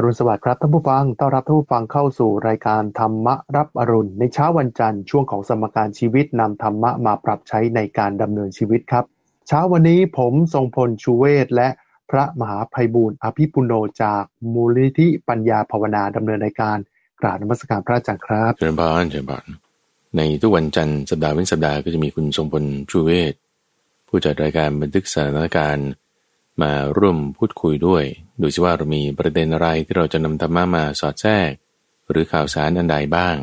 อรุณสวัสดิ์ครับท่านผู้ฟัง ต้อนรับท่านผู้ฟังเข้าสู่รายการธรรมะรับอรุณ ในเช้าวันจันทร์ช่วงของสมการชีวิตนำธรรมะมาปรับใช้ในการดำเนินชีวิตครับ เช้าวันนี้ผมทรงพลชูเวศและพระมหาภัยบูรณ์อภิปุโนจากมูลนิธิปัญญาภาวนาดำเนินรายการกราบนมัสการพระอาจารย์ครับเจริญพรเจริญพรในทุกวันจันทร์สัปดาห์เว้นสัปดาห์ก็จะมีคุณทรงพลชูเวศผู้จัดรายการบันทึกสถานการณ์ มาร่วมพูดคุยด้วย ดูสิว่าเรามีประเด็นอะไรที่เราจะนำธรรมะมาสอดแทรก หรือข่าวสารอันใดบ้าง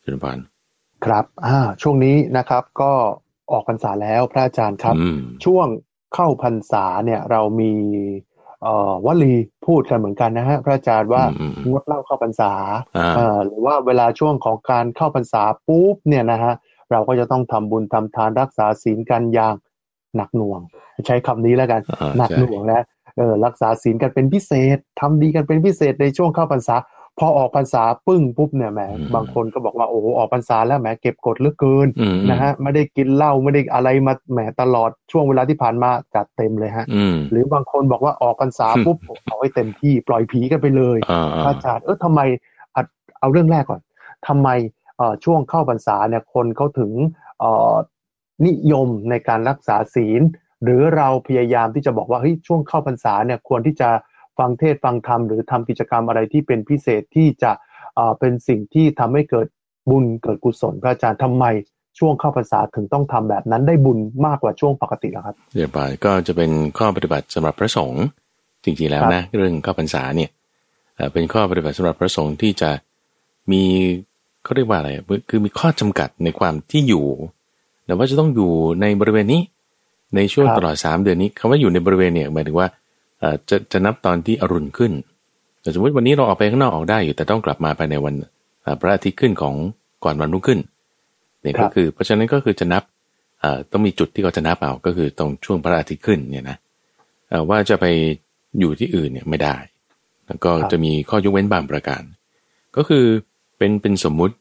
เจริญพรครับอ่าช่วงนี้นะครับก็ออกพรรษาแล้วพระอาจารย์ครับอืมช่วงเข้าพรรษาเนี่ยเรามีเอ่อวลีพูดกันเหมือนกันนะฮะพระอาจารย์ว่าอืมอืมงดเหล้าเข้าพรรษาอ่าเอ่อหรือว่าเวลาช่วงของการเข้าพรรษาปุ๊บเนี่ยนะฮะเราก็จะต้องทำบุญทำทานรักษาศีลกันอย่าง หนักหน่วง ใช้คำนี้แล้วกันอ่าหนักใช่หน่วงแล้วเออรักษาศีลกันเป็นพิเศษทำดีกันเป็นพิเศษในช่วงเข้าพรรษา พอออกพรรษาปึ้งปุ๊บเนี่ยแหมบางคนก็บอกว่าโอ้โหออกพรรษาแล้วแหมเก็บกดเหลือเกินอืมนะฮะไม่ได้กินเหล้าไม่ได้อะไรมาแหมตลอดช่วงเวลาที่ผ่านมาจัดเต็มเลยฮะอืมหรือบางคนบอกว่าออกพรรษาปุ๊บเอาให้เต็มที่ปล่อยผีกันไปเลยอ่าพระอาจารย์เออทำไมอะเอาเรื่องแรกก่อนทำไมเอ่อช่วงเข้าพรรษาเนี่ยคนเขาถึงเอ่อ นิยมในการรักษาศีล หรือเราพยายามที่จะบอกว่าเฮ้ยช่วงเข้าพรรษาเนี่ยควรที่จะฟังเทศน์ฟังธรรมหรือทำกิจกรรมอะไรที่เป็นพิเศษที่จะเอ่อเป็นสิ่งที่ทำให้เกิดบุญเกิดกุศลพระอาจารย์ทำไมช่วงเข้าพรรษาถึงต้องทำแบบนั้นได้บุญมากกว่าช่วงปกติแล้วครับเดี๋ยวไปก็จะเป็นข้อปฏิบัติสำหรับพระสงฆ์จริงๆแล้วนะเรื่องเข้าพรรษาเนี่ยเอ่อเป็นข้อปฏิบัติสำหรับพระสงฆ์ที่จะมีเขาเรียกว่าอะไรคือมีข้อจำกัดในความที่อยู่ แต่ว่าจะต้องอยู่ในบริเวณนี้ ในช่วงครับตลอดสามเดือนนี้คำว่าอยู่ในบริเวณเนี่ยหมายถึงว่าเอ่อจะจะนับตอนที่อรุณขึ้นแต่สมมติวันนี้เราออกไปข้างนอกออกได้อยู่แต่ต้องกลับมาภายในวันเอ่อพระอาทิตย์ขึ้นของก่อนวันรุ่งขึ้นเนี่ยครัก็บคือเพราะฉะนั้นก็คือจะนับเอ่อต้องมีจุดที่เขาจะนับเอาก็คือตรงช่วงพระอาทิตย์ขึ้นเนี่ยนะเอ่อว่าจะไปอยู่ที่อื่นเนี่ยไม่ได้ แล้วก็ครับจะมีข้อยกเว้นบางประการ ก็คือเป็นเป็นสมมุติ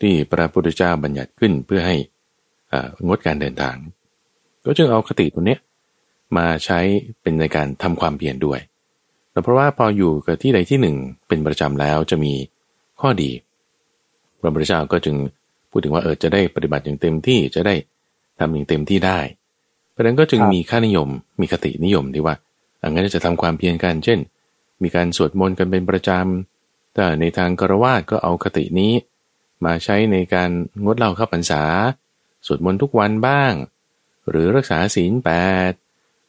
ที่พระพุทธเจ้าบัญญัติขึ้นเพื่อให้เอ่อ งดการเดินทาง ก็จึงเอาคติตัวเนี้ยมาใช้เป็นในการทำความเพียรด้วยแล้วเพราะว่าพออยู่กับที่ใดที่หนึ่งเป็นประจำแล้วจะมีข้อดีพระพุทธเจ้าก็จึงพูดถึงว่าเออจะได้ปฏิบัติอย่างเต็มที่จะได้ทำอย่างเต็มที่ได้ เพราะนั้นก็จึงมีค่านิยมมีคตินิยมที่ว่าอังั้นจะทำความเพียรกันเช่น มีการสวดมนต์กันเป็นประจำแต่ในทางกรวาสก็เอาคตินี้ มาใช้ในการงดเหล้าเข้าพรรษา สวดมนต์ทุกวันบ้าง หรือรักษาศีลแปด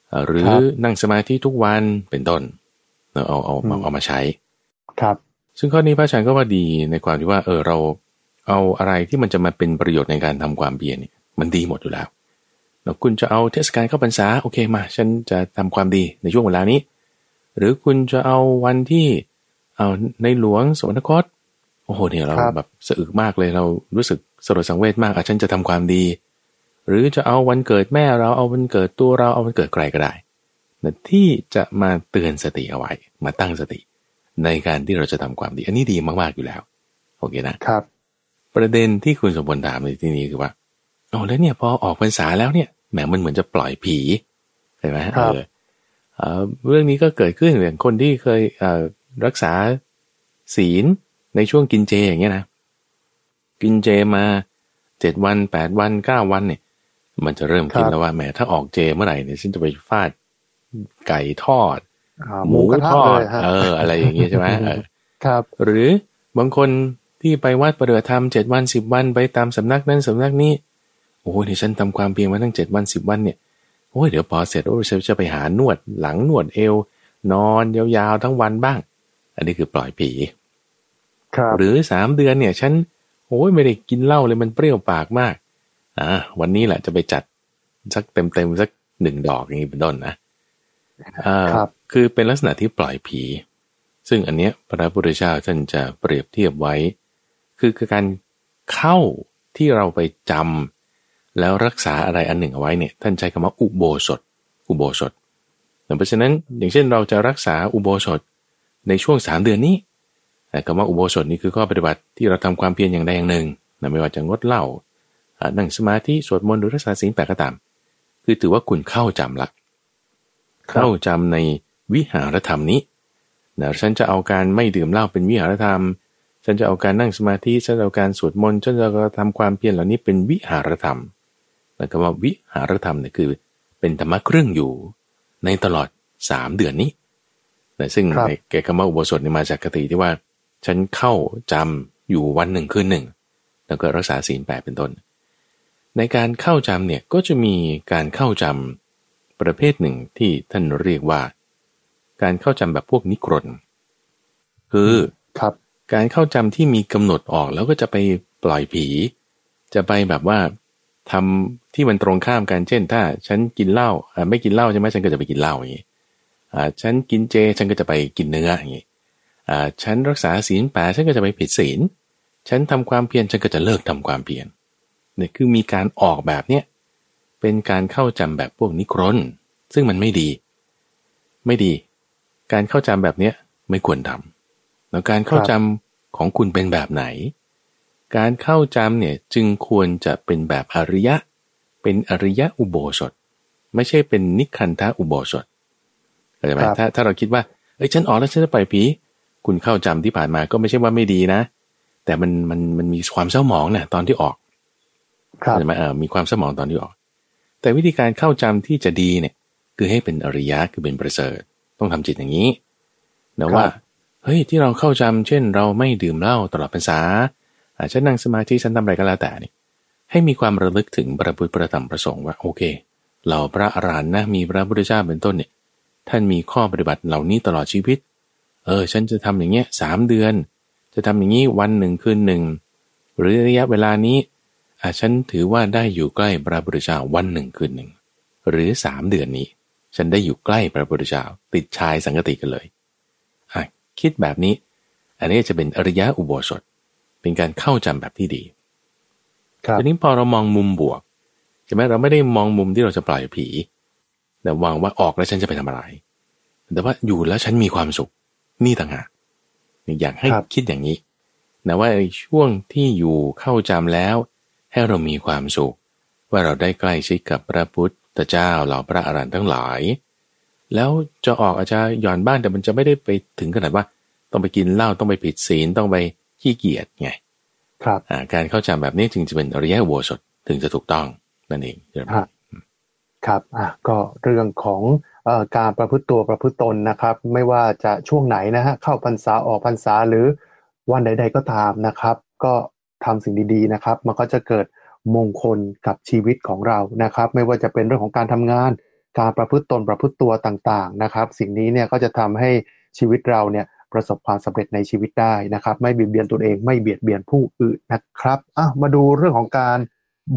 เอ่อหรือครับนั่งสมาธิทุกวันเป็นต้นเอาเอาเอาเอาเอามาใช้ ครับ ซึ่งข้อนี้พระอาจารย์ก็ว่าดีในความที่ว่า เออเราเอาอะไรที่มันจะมาเป็นประโยชน์ในการทำความเพียรเนี่ยมันดีหมดอยู่แล้วแล้วคุณจะเอาเทศกาลเข้าพรรษาโอเคมา ฉันจะทำความดีในช่วงเวลานี้ หรือคุณจะเอาวันที่เอาในหลวงสวรรคตโอ้โหเนี่ยเราครับแบบสะอึกมากเลยเรารู้สึก สลดสังเวชมากอะฉันจะทำความดี หรือจะเอาวันเกิดแม่เราเอาวันเกิดตัวเราเอาวันเกิดใครก็ได้นะที่จะมาเตือนสติเอาไว้ มาตั้งสติ ในการที่เราจะทำความดี อันนี้ดีมากๆอยู่แล้วโอเคนะครับ ประเด็นที่คุณสมบูรณ์ถามในที่นี้คือว่าโอ้แล้วเนี่ยพอออกพรรษาแล้วเนี่ยแหมมันเหมือนจะปล่อยผีใช่ไหมครับเออเอ่อเรื่องนี้ก็เกิดขึ้นอย่างคนที่เคยเอ่อรักษาศีลในช่วงกินเจอย่างเงี้ยนะ กินเจมาเจ็ดวันแปดวันเก้าวันเนี่ย มันจะเริ่มคิดครับแล้วว่าแหมถ้าออกเจเมื่อไหร่เนี่ยฉันจะไปฟาดไก่ทอดอ่าหมูกระทะทอเลดยฮะเออ อะไรอย่างเงี้ยใช่ไหมเออครับ หรือบางคนที่ไปวัดปฏิบัติธรรมเจ็ดวันสิบวันไปตามสำนักนั้นสำนักนี้โอ้ยนี่ฉันทำความเพียรมาตั้งเจ็ดวันสิบวันเนี่ยโอ้ยเดี๋ยวพอเสร็จโอ้ยฉันจะไปหานวดหลังนวดเอว นอนยาวๆทั้งวันบ้าง อันนี้คือปล่อยผี ครับ หรือสามเดือนเนี่ย ฉัน โอ้ยไม่ได้กินเหล้าเลยมันเปรี้ยวปากมากอ่าวันนี้แหละจะไปจัดสักเต็มๆสักหนึ่งดอกอย่างนี้เป็นต้นนะอ่าครับคือเป็นลักษณะที่ปล่อยผี ซึ่งอันเนี้ยพระพุทธเจ้าท่านจะเปรียบเทียบไว้ คือคือการเข้าที่เราไปจำแล้วรักษาอะไรอันหนึ่งเอาไว้เนี่ย ท่านใช้คำว่าอุโบสถ อุโบสถเพราะฉะนั้นอย่างเช่นเราจะรักษาอุโบสถในช่วงสามเดือนนี้ แต่คำว่าอุโบสถนี่คือข้อปฏิบัติที่เราทำความเพียรอย่างใดอย่างหนึ่งนะไม่ว่าจะงดเหล้าอ่านั่งสมาธิสวดมนต์หรือรักษาศีลแปดก็ตาม คือถือว่าคุณเข้าจำละครับเข้าจำในวิหารธรรมนี้นะฉันจะเอาการไม่ดื่มเหล้าเป็นวิหารธรรม ฉันจะเอาการนั่งสมาธิ ฉันจะเอาการสวดมนต์ ฉันจะทำความเพียรเหล่านี้เป็นวิหารธรรม แล้วก็ว่าวิหารธรรมเนี่ยคือ เป็นธรรมะเครื่องอยู่ ในตลอดสามเดือนนี้นะซึ่งในแกคำว่าอุโบสถเนี่ยมาจากกติที่ว่า ฉันเข้าจำอยู่วันหนึ่งคืนหนึ่ง แล้วก็รักษาศีลแปดเป็นต้น ในการเข้าจำเนี่ยก็จะมีการเข้าจำประเภทหนึ่งที่ท่านเรียกว่า การเข้าจำแบบพวกนิกรนคือครับการเข้าจำที่มีกำหนดออกแล้วก็จะไปปล่อยผี จะไปแบบว่าทำที่มันตรงข้ามกันเช่น ถ้าฉันกินเหล้าไม่กินเหล้าใช่ไหมฉันก็จะไปกินเหล้าอย่างนี้อ่าฉันกินเจฉันก็จะไปกินเนื้ออย่างนี้อ่า ฉันรักษาศีลแปดฉันก็จะไปผิดศีล ฉันทำความเพียรฉันก็จะเลิกทำความเพียรเนี่ยคือมีการออกแบบเนี้ยเป็นการเข้าจำแบบพวกนิครนซึ่งมันไม่ดี ไม่ดี การเข้าจำแบบเนี้ยไม่ควรทำแล้วการเข้าจำของคุณเป็นแบบไหน การเข้าจำเนี่ยจึงควรจะเป็นแบบอริยะ เป็นอริยะอุโบสถ ไม่ใช่เป็นนิคันทะอุโบสถเข้าใจไหมถ้าถ้าเราคิดว่าเอ้ยฉันออกแล้วฉันจะไปผี คุณเข้าจำที่ผ่านมาก็ไม่ใช่ว่าไม่ดีนะ แต่มันมันมันมีความเศร้าหมองเนี่ยตอนที่ออกเข้าใจไหมเออมีความเศร้าหมองตอนที่ออก แต่วิธีการเข้าจำที่จะดีเนี่ย คือให้เป็นอริยะคือเป็นประเสริฐ ต้องทำจิตอย่างนี้นะว่าเฮ้ยที่เราเข้าจำเช่น เราไม่ดื่มเหล้าตลอดพรรษาอาจจะนั่งสมาธิฉันทำอะไรก็แล้วแต่นี่ให้มีความระลึกถึงพระพุทธประธรรมประสงค์ว่าโอเคเราพระอรหันต์นะมีพระพุทธเจ้าเป็นต้นเนี่ยท่านมีข้อปฏิบัติเหล่านี้ตลอดชีวิต เออ ฉันจะทำอย่างเงี้ยสามเดือน จะทำอย่างนี้วันหนึ่งคืนหนึ่ง หรือระยะเวลานี้อาฉันถือว่าได้อยู่ใกล้พระพุทธเจ้าวันหนึ่งคืนหนึ่ง หรือสามเดือนนี้ ฉันได้อยู่ใกล้พระพุทธเจ้าติดชายสังกติกันเลยอะคิดแบบนี้ อันนี้จะเป็นอริยะอุโบสถ เป็นการเข้าจำแบบที่ดีทีนี้พอเรามองมุมบวกใช่ไหมเราไม่ได้มองมุมที่เราจะปล่อยผี แต่วางว่าออกแล้วฉันจะไปทำอะไร แต่ว่าอยู่แล้วฉันมีความสุข นี่ต่างหากอยากให้คิดอย่างนี้นะว่าช่วงที่อยู่เข้าจำแล้ว ให้เรามีความสุข ว่าเราได้ใกล้ชิดกับพระพุทธเจ้าเหล่าพระอรหันต์ทั้งหลาย แล้วจะออกอาจจะหย่อนบ้านแต่มันจะไม่ได้ไปถึงขนาดว่า ต้องไปกินเหล้าต้องไปผิดศีลต้องไปขี้เกียจไง ครับการเข้าใจแบบนี้จึงจะเป็นอริยะโวสดถึงจะถูกต้องนั่นเองครับครับอะก็เรื่องของอ การประพฤติตัวประพฤติตนนะครับ ไม่ว่าจะช่วงไหนนะฮะเข้าพรรษาออกพรรษาหรือวันใด ๆก็ตามนะครับ ก็ทำสิ่งดีๆนะครับ มันก็จะเกิดมงคลกับชีวิตของเรานะครับ ไม่ว่าจะเป็นเรื่องของการทำงาน การประพฤติตนประพฤติตัวต่างๆนะครับ สิ่งนี้เนี่ยก็จะทำให้ชีวิตเราเนี่ยประสบความสำเร็จในชีวิตได้นะครับ ไม่เบียดเบียนตัวเองไม่เบียดเบียนผู้อื่นนะครับอะมาดูเรื่องของการ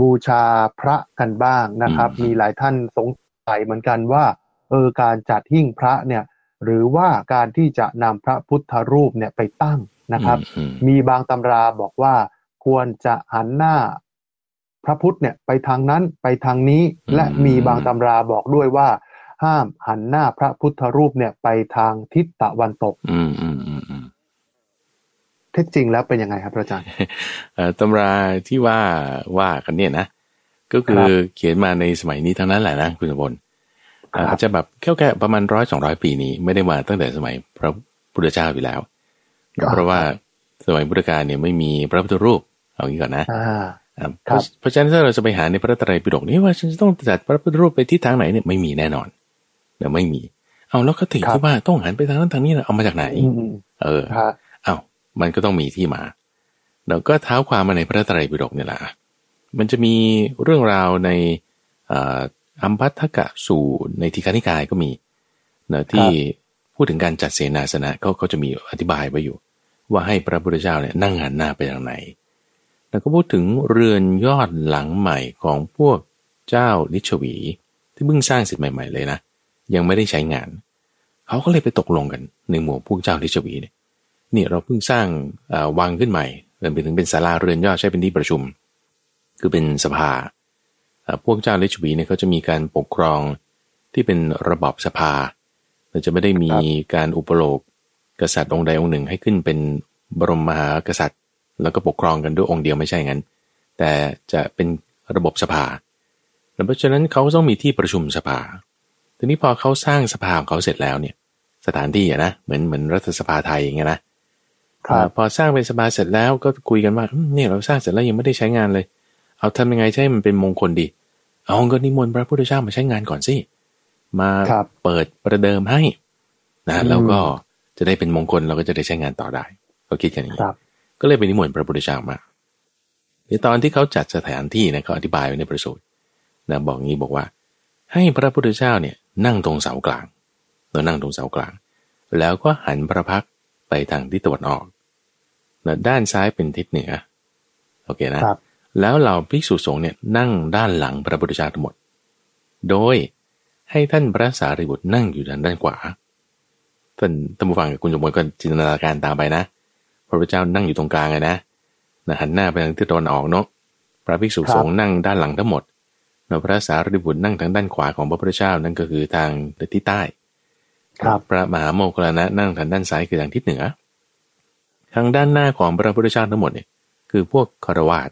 บูชาพระกันบ้างนะครับ มีหลายท่านสงสัยเหมือนกันว่า เออการจัดหิ้งพระเนี่ยหรือว่าการที่จะนำพระพุทธรูปเนี่ยไปตั้งนะครับ มีบางตำราบอกว่าควรจะหันหน้าพระพุทธเนี่ยไปทางนั้นไปทางนี้และมีบางตำราบอกด้วยว่า ห้ามหันหน้าพระพุทธรูปเนี่ยไปทางทิศตะวันตกอืมอืมอืมอืมเท็จจริงแล้วเป็นยังไงครับอาจารย์ตำราที่ว่าว่ากันเนี่ยนะ ก็คือเขียนมาในสมัยนี้ทั้งนั้นแหละนะคุณสมบัติ อาจจะแบบแค่แค่ประมาณร้อยสองร้อยปีนี้ไม่ได้มาตั้งแต่สมัยพระพุทธเจ้าอยู่แล้ว เพราะว่าสมัยพุทธกาลเนี่ยไม่มีพระพุทธรูปเอางี้ก่อนนะเพราะฉะนั้นถ้าเราจะไปหาในพระไตรปิฎกนี่ว่าฉันจะต้องจัดพระพุทธรูปไปที่ทางไหนเนี่ยไม่มีแน่นอนแต่ไม่มี เอาแล้วก็ถึงที่ว่าต้องหันไปทางนั้นทางนี้นะเอามาจากไหน เออเอามันก็ต้องมีที่มาเราก็เท้าความมาในพระไตรปิฎกเนี่ยแหละมันจะมีเรื่องราวใน อัมพัทธกะสู่ในทีฆานิกายก็มีนะที่พูดถึงการจัดเสนาสนะเขาเขาจะมีอธิบายไว้อยู่ ว่าให้พระพุทธเจ้าเนี่ยนั่งหันหน้าไปทางไหน แล้วก็พูดถึงเรือนยอดหลังใหม่ของพวกเจ้าลิชวี ที่เพิ่งสร้างเสร็จใหม่ ๆเลยนะ ยังไม่ได้ใช้งาน เขาก็เลยไปตกลงกันในหมู่พวกเจ้าทิชวีเนี่ยนี่เราเพิ่งสร้างวังขึ้นใหม่เริ่มไปถึงเป็นศาลาเรือนยอดใช้เป็นที่ประชุม คือเป็นสภา พวกเจ้าลิชวีเนี่ยเขาจะมีการปกครองที่เป็นระบอบสภาเราจะไม่ได้มีการอุปโลกกษัตริย์องค์ใดองค์หนึ่งให้ขึ้นเป็นบรมมหากษัตริย์ แล้วก็ปกครองกันด้วยองค์เดียวไม่ใช่งั้น แต่จะเป็นระบบสภาเพราะฉะนั้นเขาต้องมีที่ประชุมสภา ทีนี้พอเขาสร้างสภาของเขาเสร็จแล้วเนี่ย สถานที่อะนะเหมือนเหมือนรัฐสภาไทยอย่างเงี้ยนะครับอ่าพอสร้างเป็นสภาเสร็จแล้วก็คุยกันว่าอืมเนี่ยเราสร้างเสร็จแล้วยังไม่ได้ใช้งานเลย เอาทำยังไงจะให้มันเป็นมงคลดี เอาก็นิมนต์พระพุทธเจ้ามาใช้งานก่อนสิ มาครับเปิดประเดิมให้นะอืมแล้วก็จะได้เป็นมงคลเราก็จะได้ใช้งานต่อได้เขาคิดกันอย่างนี้ครับก็เลยไปนิมนต์พระพุทธเจ้ามาในตอนที่เขาจัดสถานที่นะเขาอธิบายไว้ในประสูตรนะบอกงี้บอกว่า ให้พระพุทธเจ้าเนี่ยนั่งตรงเสากลางเรานั่งตรงเสากลาง แล้วก็หันพระพักตร์ไปทางทิศตะวันออกนะด้านซ้ายเป็นทิศเหนือโอเคนะครับ แล้วเหล่าภิกษุสงฆ์เนี่ยนั่งด้านหลังพระพุทธเจ้าทั้งหมด โดยให้ท่านพระสารีบุตรนั่งอยู่ด้านด้านขวา ท่านท่านผู้ฟังกับคุณสมบูรณ์ก็จินตนาการตามไปนะ พระพุทธเจ้านั่งอยู่ตรงกลางไงนะนะหันหน้าไปทางทิศตะวันออกเนาะ พระภิกษุสงฆ์นั่งด้านหลังทั้งหมดแล้วพระสารีบุตรนั่งทางด้านขวาของพระพุทธเจ้านั่นก็คือทางทิศใต้ ครับพระมหาโมคคัลลานะนั่งทางด้านซ้ายคือทางทิศเหนือ ทางด้านหน้าของพระพุทธเจ้าทั้งหมดเนี่ยคือพวกคารวาส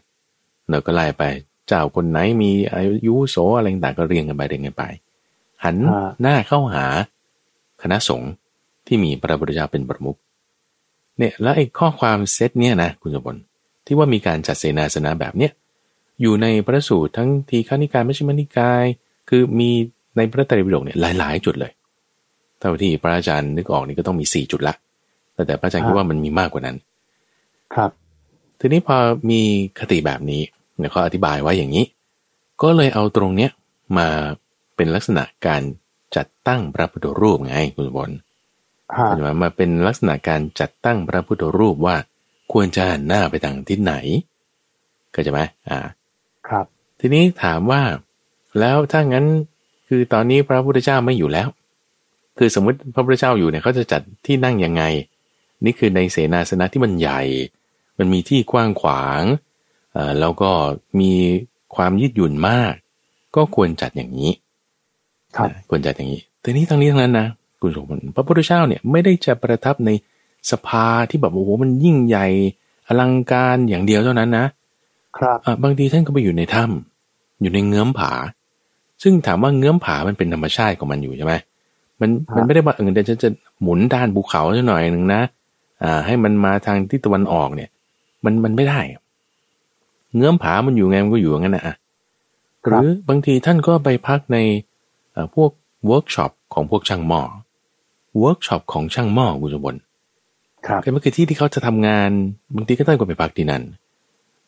เราก็ไล่ไป เจ้าคนไหนมีอายุโสอะไรต่างๆก็เรียงกันไปเรียงกันไป หันฮะหน้าเข้าหาคณะสงฆ์ที่มีพระพุทธเจ้าเป็นประมุขเนี่ยแล้วไอ้ข้อความเซตเนี่ยนะคุณสมบัติที่ว่ามีการจัดเสนาสนะแบบเนี้ยอยู่ในพระสูตรทั้งทีฆานิกายมัชฌิมานิกาย คือมีในพระไตรปิฎกเนี่ยหลาย ๆ จุดเลยเท่าที่พระอาจารย์นึกออกนี่ก็ต้องมีสี่จุดละแต่แต่พระอาจารย์คิดว่ามันมีมากกว่านั้น ครับ ทีนี้พอมีคติแบบนี้ เนี่ยเขาอธิบายไว้อย่างนี้ ก็เลยเอาตรงเนี้ยมาเป็นลักษณะการจัดตั้งพระพุทธรูปไงคุณสมบัติฮะใช่ไหมมาเป็นลักษณะการจัดตั้งพระพุทธรูปว่าควรจะหันหน้าไปทางทิศไหน ก็จะไหมอ่า ครับ ทีนี้ถามว่า แล้วถ้างั้นคือตอนนี้พระพุทธเจ้าไม่อยู่แล้ว คือสมมติพระพุทธเจ้าอยู่เนี่ยเขาจะจัดที่นั่งยังไง นี่คือในเสนาสนะที่มันใหญ่ มันมีที่กว้างขวางเอ่อ แล้วก็มีความยืดหยุ่นมาก ก็ควรจัดอย่างนี้ครับนะควรจัดอย่างนี้แต่นี้ทั้งนี้ทั้งนั้นนะคุณสมบัติพระพุทธเจ้าเนี่ยไม่ได้จะประทับในสภาที่แบบโอ้โหมันยิ่งใหญ่อลังการอย่างเดียวเท่านั้นนะ ครับอะบางทีท่านก็ไปอยู่ในถ้ำอยู่ในเงื้อมผา ซึ่งถามว่าเงื้อมผามันเป็นธรรมชาติของมันอยู่ใช่ไหมมันครับมันไม่ได้ว่าเออเดี๋ยวฉันจะหมุนด้านภูเขาสักหน่อยหนึ่งนะ อ่า ให้มันมาทางทิศตะวันออกเนี่ย มันมันไม่ได้ เงื้อมผามันอยู่ไงมันก็อยู่อย่างนั้นนะอะหรือบางทีท่านก็ไปพักในเอ่อพวกเวิร์กช็อปของพวกช่างหม้อเวิร์กช็อปของช่างหม้อกุศบลครับก็มันคือที่ที่เขาจะทำงานบางทีก็ต้องก็ไปพักที่นั่น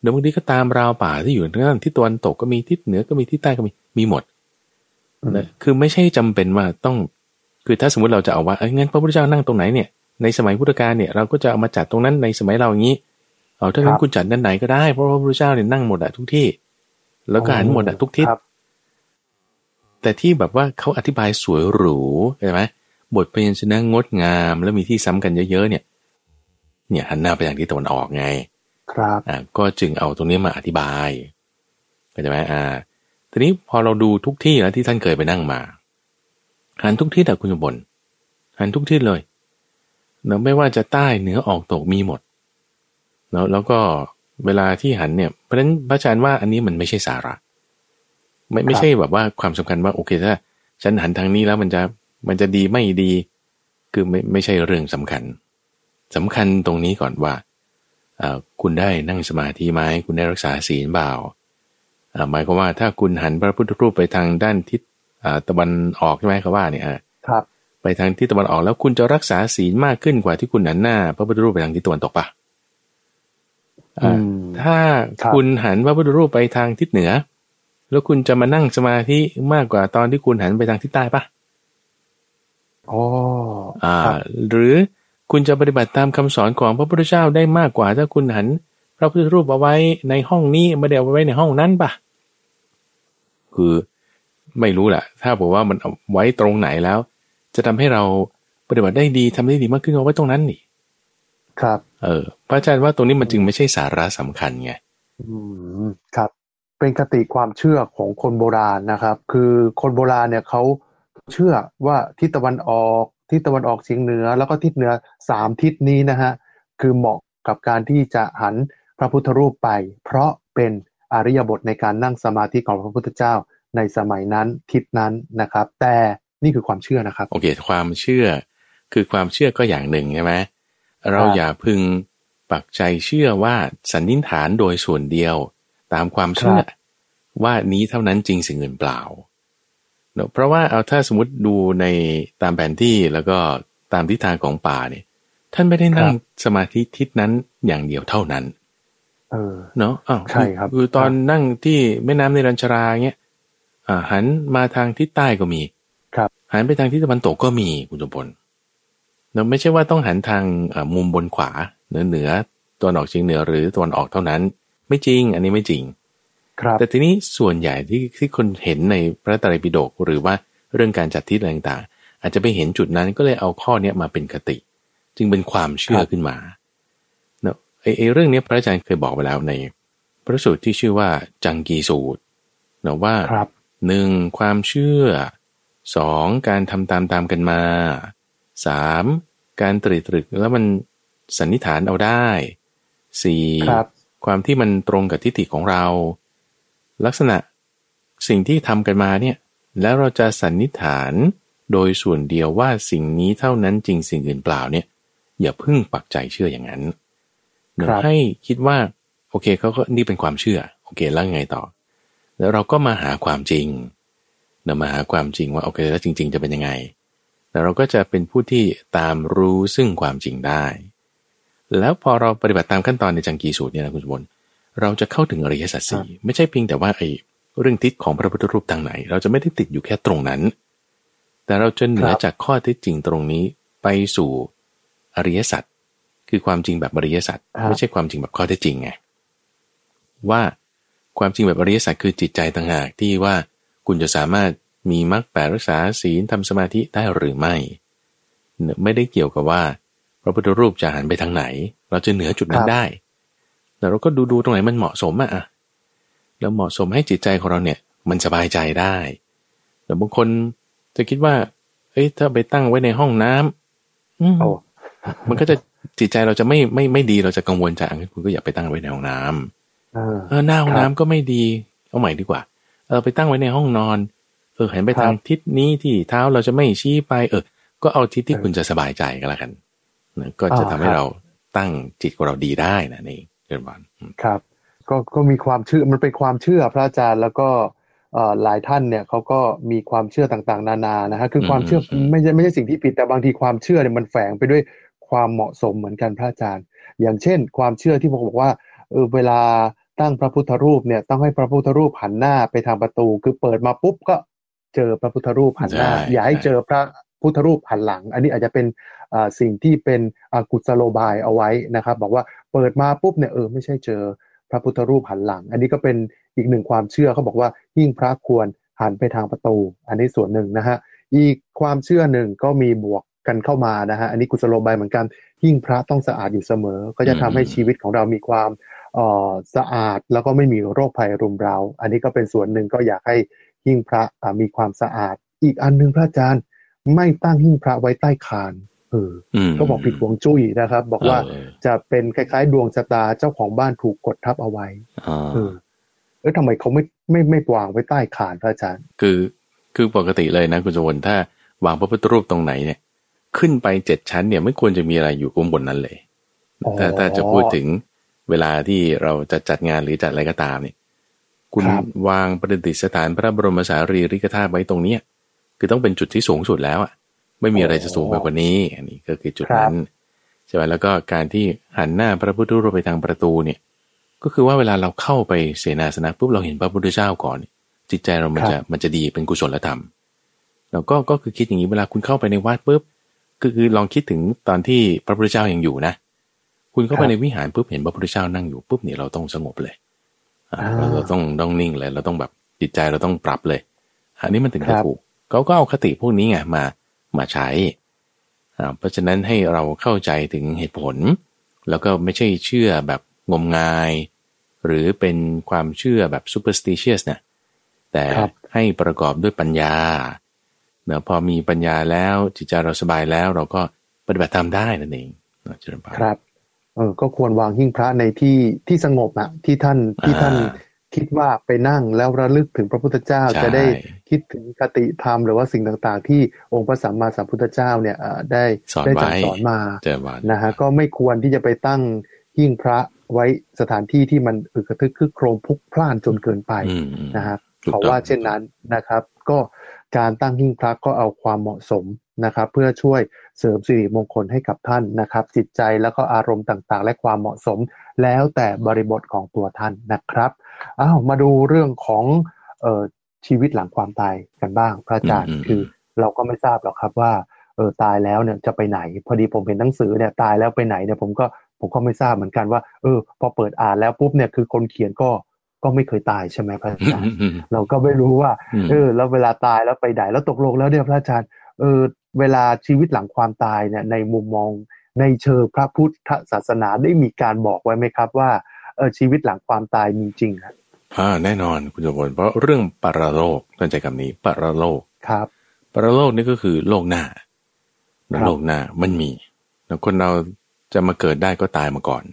เดี๋ยวบางทีก็ตามราวป่าที่อยู่ทางด้านทิศตะวันตกก็มีทิศเหนือก็มีทิศใต้ก็มีมีหมดอืมนะคือไม่ใช่จำเป็นว่าต้อง คือถ้าสมมติเราจะเอาว่าเอ้ยงั้นพระพุทธเจ้านั่งตรงไหนเนี่ยในสมัยพุทธกาลเนี่ยเราก็จะเอามาจัดตรงนั้นในสมัยเราอย่างนี้ เอาถ้างั้นคุณจัดด้านไหนก็ได้ เพราะว่าพระพุทธเจ้าเนี่ยนั่งหมดอะทุกที่ แล้วก็หันหมดอะทุกทิศครับแต่ที่แบบว่าเขาอธิบายสวยหรูใช่ไหมบทพยัญชนะงดงาม แล้วมีที่ซ้ำกันเยอะๆเนี่ย เนี่ยหันหน้าไปทางทิศตะวันออกไง ครับอ่าก็จึงเอาตรงนี้มาอธิบายเข้าใจไหมอ่า ทีนี้พอเราดูทุกที่แล้วที่ท่านเคยไปนั่งมาหันทุกที่แต่คุณสมบลหันทุกที่เลยเนาะไม่ว่าจะใต้เหนือออกตกมีหมด เนาะแล้วก็เวลาที่หันเนี่ยเพราะฉะนั้นพระอาจารย์ว่าอันนี้มันไม่ใช่สาระ ไม่ไม่ใช่แบบว่าความสำคัญว่าโอเคถ้าฉันหันทางนี้แล้วมันจะมันจะดีไม่ดี คือไม่ไม่ใช่เรื่องสำคัญสำคัญตรงนี้ก่อนว่าอ่าคุณได้นั่งสมาธิไหมคุณได้รักษาศีลเปล่าอ่าหมายความว่าถ้าคุณหันพระพุทธรูปไปทางด้านทิศอ่าตะวันออกใช่ไหมครับว่าเนี่ยอ่าครับ ไปทางทิศตะวันออกแล้วคุณจะรักษาศีลมากขึ้นกว่าที่คุณหันหน้า พระพุทธรูปไปทางทิศตะวันตกปะอือ่าม ถ้าครับคุณหันพระพุทธรูปไปทางทิศเหนือ แล้วคุณจะมานั่งสมาธิมากกว่าตอนที่คุณหันไปทางทิศใต้ปะอ๋ออ่าครับหรือคุณจะปฏิบัติตามคำสอนของพระพุทธเจ้าได้มากกว่า ถ้าคุณหันพระพุทธรูปเอาไว้ในห้องนี้ไม่ได้เอาไว้ในห้องนั้นปะคือไม่รู้แหละถ้าบอกว่ามันเอาไว้ตรงไหนแล้ว จะทำให้เราปฏิบัติได้ดีทำได้ดีมากขึ้นเอาไว้ตรงนั้นนี่ ครับ เออพระอาจารย์ว่าตรงนี้มันจึงไม่ใช่สาระสำคัญไงอืมครับ เป็นคติความเชื่อของคนโบราณนะครับ คือคนโบราณเนี่ยเขาเชื่อว่าทิศตะวันออกทิศตะวันออกเฉียงเหนือ แล้วก็ทิศเหนือสามทิศนี้นะฮะคือเหมาะกับการที่จะหันพระพุทธรูปไป เพราะเป็นอริยบทในการนั่งสมาธิของพระพุทธเจ้าในสมัยนั้นทิศนั้นนะครับ แต่นี่คือความเชื่อนะครับ โอเค ความเชื่อ คือความเชื่อก็อย่างหนึ่งใช่ไหม เราอย่าพึงปักใจเชื่อว่าสันนิษฐานโดยส่วนเดียว ตามความเชื่อว่านี้เท่านั้นจริงสิ่งอื่นเปล่าเนอะเพราะว่าเอาถ้าสมมติดูในตามแผนที่แล้วก็ตามทิศทางของป่าเนี่ยท่านไม่ได้นั่งสมาธิทิศนั้นอย่างเดียวเท่านั้น เออเนาะอ้าวใช่ครับคือตอนนั่งที่แม่น้ำในรัญชราเงี้ยอ่าหันมาทางทิศใต้ก็มี ครับ หันไปทางทิศตะวันตกก็มีคุณสมพล เนาะไม่ใช่ว่าต้องหันทางอ่ามุมบนขวาเหนือเหนือตะวันออกเฉียงเหนือหรือตะวันออกเท่านั้น ไม่จริง อันนี้ไม่จริง ครับ แต่ทีนี้ส่วนใหญ่ที่ที่คนเห็นในพระไตรปิฎกหรือว่าเรื่องการจัดทิศอะไรต่างๆ อาจจะไปเห็นจุดนั้นก็เลยเอาข้อเนี้ยมาเป็นคติ จึงเป็นความเชื่อครับขึ้นมาเนาะไอ้ไอ้เรื่องเนี้ยพระอาจารย์เคยบอกไปแล้วในพระสูตรที่ชื่อว่าจังกีสูตรเนาะว่าครับหนึ่งความเชื่อสองการทำตามตามกันมา สามการตรึกตรึกแล้วมันสันนิษฐานเอาได้สี่ครับความที่มันตรงกับทิฏฐิของเรา ลักษณะสิ่งที่ทำกันมาเนี่ยแล้วเราจะสันนิษฐานโดยส่วนเดียวว่าสิ่งนี้เท่านั้นจริงสิ่งอื่นเปล่าเนี่ย อย่าเพึ่งปักใจเชื่ออย่างนั้นเดี๋ยวครับให้คิดว่า โอเคเขาก็นี่เป็นความเชื่อ โอเคแล้วไงต่อ แล้วเราก็มาหาความจริงเรามาหาความจริงว่าโอเคแล้วจริง ๆ จะเป็นยังไงแล้ว เราก็จะเป็นผู้ที่ตามรู้ซึ่งความจริงได้ แล้วพอเราปฏิบัติตามขั้นตอนในจังกีสูตรเนี่ยนะคุณสมบลเราจะเข้าถึงอริยสัจสี่ไม่ใช่เพียงแต่ว่าไอ้เรื่องทิศของพระพุทธรูปทางไหน เราจะไม่ได้ติดอยู่แค่ตรงนั้น แต่เราจะเหนือครับจากข้อเท็จจริงตรงนี้ไปสู่อริยสัจคือความจริงแบบอริยสัจไม่ใช่ความจริงแบบข้อเท็จจริงไงว่าความจริงแบบอริยสัจคือจิตใจต่างหากที่ว่าคุณจะสามารถ มีมรรคแปดรักษาศีลทำสมาธิได้หรือไม่ ไม่ได้เกี่ยวกับว่าพระพุทธรูปจะหันไปทางไหน เราจะเหนือจุดนั้ครันบได้แต่เราก็ดูดูตรงไหนมันเหมาะสมอะอะแล้วเหมาะสมให้จิตใจของเราเนี่ย มันสบายใจได้แต่บางคนจะคิดว่า เอ้ยถ้าไปตั้งไว้ในห้องน้ำอืมโอ้มันก็จะจิตใจเราจะไม่ไม่ไม่ดีเราจะกังวลใจอะงั้นคุณก็อย่าไปตั้งไว้ในห้องน้ำเออเออหน้าห้องครับน้ำก็ไม่ดี เอาใหม่ดีกว่า เออไปตั้งไว้ในห้องนอน เออหันไปครับทางทิศนี้ที่เท้าเราจะไม่ชี้ไป เออ ก็เอาทิศที่เออคุณจะสบายใจก็แล้วกันนะก็จะอ่าทำให้ครับเราตั้งจิตของเราดีได้นะนี่เกินวันอืมครับ ก็ก็มีความเชื่อมันเป็นความเชื่อพระอาจารย์แล้วก็เอ่อหลายท่านเนี่ยเขาก็มีความเชื่อต่างๆ นานานะฮะคือความเชื่ออไม่ใช่ไม่ใช่สิ่งที่ผิดแต่บางทีความเชื่อเนี่ยมันแฝงไปด้วยความเหมาะสมเหมือนกันพระอาจารย์ อย่างเช่น ความเชื่อที่บอกว่าเออเวลาตั้งพระพุทธรูปเนี่ยต้องให้พระพุทธรูปหันหน้าไปทางประตู คือเปิดมาปุ๊บก็ เจอพระพุทธรูปหันหน้าใช่อย่าให้ใช่เจอพระพุทธรูปหันหลัง อันนี้อาจจะเป็นอ่าสิ่งที่เป็นอ่ากุศโลบายเอาไว้นะครับ บอกว่าเปิดมาปุ๊บเนี่ยเออไม่ใช่เจอพระพุทธรูปหันหลัง อันนี้ก็เป็นอีกหนึ่งความเชื่อเขาบอกว่ายิ่งพระควรหันไปทางประตู อันนี้ส่วนหนึ่งนะฮะอีกความเชื่อหนึ่งก็มีบวกกันเข้ามานะฮะอันนี้กุศโลบายเหมือนกันยิ่งพระต้องสะอาดอยู่เสมอ ก็จะทำให้อืมชีวิตของเรามีความเอ่อสะอาดแล้วก็ไม่มีโรคภัยรุมเรา อันนี้ก็เป็นส่วนหนึ่งก็อยากให้ หิ้งพระอ่ามีความสะอาด อีกอันหนึงพระอาจารย์ ไม่ตั้งหิ้งพระไว้ใต้คานเอออืมก็บอกผิดหวงจุ้ยนะครับ บอกว่าเออจะเป็นคล้ายๆ ดวงชะตาเจ้าของบ้านถูกกดทับเอาไว้อ่าเออเออทำไมเขาไม่ไม่ไม่วางไว้ใต้คานพระอาจารย์ คือคือปกติเลยนะคุณสมวนถ้าวางพระพุทธรูปตรงไหนเนี่ย ขึ้นไปเจ็ดชั้นเนี่ยไม่ควรจะมีอะไรอยู่ข้างบนนั้นเลยอ๋อถ้าถ้าจะพูดถึงเวลาที่เราจะจัดงานหรือจัดอะไรก็ตามเนี่ย คุณครับวางประดิษฐานพระบรมสารีริกธาตุไว้ตรงเนี้ยคือต้องเป็นจุดที่สูงสุดแล้วอะ ไม่มีอะไรจะสูงไปกว่านี้ อันนี้ก็คือจุดนั้นใช่ไหมแล้วก็การที่หันหน้าพระพุทธรูปไปทางประตูเนี่ย ก็คือว่าเวลาเราเข้าไปเสนาสนะปุ๊บเราเห็นพระพุทธเจ้าก่อน จิตใจเรามันจะมันจะดีเป็นกุศลธรรมแล้วก็ก็คือคิดอย่างนี้เวลาคุณเข้าไปในวัดปุ๊บก็คือลองคิดถึงตอนที่พระพุทธเจ้ายังอยู่นะ คุณเข้าไปในวิหารปุ๊บเห็นพระพุทธเจ้านั่งอยู่ปุ๊บเนี่ยเราต้องสงบเลยอ่า เราเราต้องต้องนิ่งเลย เราต้องแบบจิตใจเราต้องปรับเลย อันนี้มันถึงจะถูกเขาก็เอาคติพวกนี้ไงมามาใช้อ่าเพราะฉะนั้นให้เราเข้าใจถึงเหตุผล แล้วก็ไม่ใช่เชื่อแบบงมงาย หรือเป็นความเชื่อแบบ superstitious นะแต่ครับให้ประกอบด้วยปัญญาเนอะพอมีปัญญาแล้วจิตใจเราสบายแล้วเราก็ปฏิบัติตามได้นั่นเองเนอะเจริญพรครับ เออก็ควรวางหิ้งพระในที่ที่สงบอะที่ท่านที่ท่านอ่าคิดว่าไปนั่งแล้วระลึกถึงพระพุทธเจ้าใช่จะได้คิดถึงคติธรรมหรือว่าสิ่งต่างๆ ที่องค์พระสัมมาสัมพุทธเจ้าเนี่ยเอ่อได้สอนได้ไว้สั่งสอนมาเจอวันนะฮะก็ไม่ควรที่จะไปตั้งหิ้งพระไว้สถานที่ที่มันอึกกระทึกคึกโครมพลุกพล่านจนเกินไปอืมอืมนะฮะถูกเพราะต้องว่าเช่นนั้นนะครับ ก็การตั้งหิ้งพระก็เอาความเหมาะสมนะครับ เพื่อช่วย เสริมสิริมงคลให้กับท่านนะครับ จิตใจแล้วก็อารมณ์ต่างๆ และความเหมาะสม แล้วแต่บริบทของตัวท่านนะครับอ้าวมาดูเรื่องของเอ่อชีวิตหลังความตายกันบ้าง พระอาจารย์อืมอืมคือเราก็ไม่ทราบหรอกครับว่าเออตายแล้วเนี่ยจะไปไหน พอดีผมเห็นหนังสือเนี่ยตายแล้วไปไหนเนี่ยผมก็ผมก็ไม่ทราบเหมือนกันว่าเออ พอเปิดอ่านแล้วปุ๊บเนี่ยคือคนเขียนก็ก็ไม่เคยตายใช่ไหมพระอาจารย์อืมเราก็ไม่รู้ว่าอืมเออ แล้วเวลาตายแล้วไปไหนแล้วตกลงแล้วเนี่ยพระอาจารย์เออ เวลาชีวิตหลังความตายเนี่ยในมุมมองในเชิงพระพุทธศาสนาได้มีการบอกไว้ไหมครับว่าเออชีวิตหลังความตายมีจริงครับอ่าแน่นอนคุณสมบัติเพราะเรื่องปรโลกตั้งใจคำนี้ปรโลกครับ ปรโลกนี่ก็คือโลกหน้าครับโลกหน้ามันมีแล้วคนเราจะมาเกิดได้ก็ตายมาก่อน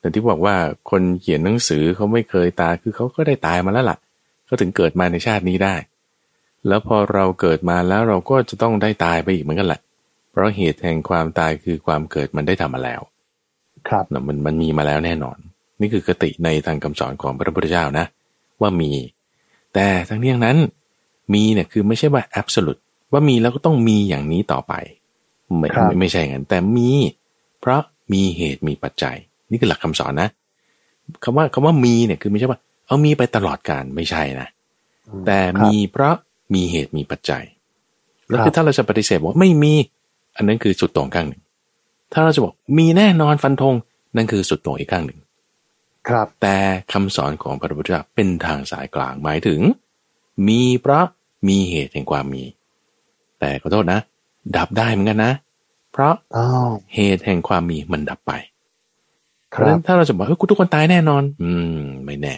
แต่ที่บอกว่าคนเขียนหนังสือเขาไม่เคยตายคือเขาก็ได้ตายมาแล้วล่ะเขาถึงเกิดมาในชาตินี้ได้ แล้วพอเราเกิดมาแล้วเราก็จะต้องได้ตายไปอีกเหมือนกันแหละ เพราะเหตุแห่งความตายคือความเกิดมันได้ทำมาแล้ว ครับนะมันมันมีมาแล้วแน่นอน นี่คือคติในทางคำสอนของพระพุทธเจ้านะ ว่ามี แต่ทั้งนี้ทั้งนั้นมีเนี่ยคือไม่ใช่ว่า absolute ว่ามีแล้วก็ต้องมีอย่างนี้ต่อไปไม่ครับไม่ไม่ใช่อย่างนั้นแต่มี เพราะมีเหตุมีปัจจัย นี่คือหลักคำสอนนะคำว่าคำว่ามีเนี่ยคือไม่ใช่ว่า เอามีไปตลอดการไม่ใช่นะอืมแต่ครับมีเพราะ มีเหตุมีปัจจัย แล้วครับคือถ้าเราจะปฏิเสธบอกว่าไม่มีอันนั้นคือสุดโต่งข้างหนึ่ง ถ้าเราจะบอกมีแน่นอนฟันธงนั่นคือสุดโต่งอีกข้างหนึ่ง ครับ แต่คำสอนของพระพุทธเจ้าเป็นทางสายกลางหมายถึง มีเพราะมีเหตุแห่งความมี แต่ขอโทษนะ ดับได้เหมือนกันนะ เพราะอ้าวเหตุแห่งความมีมันดับไปคเพราะฉะรันั้บนถ้าเราจะบอกเฮ้ยกูทุกคนตายแน่นอน อืม ไม่แน่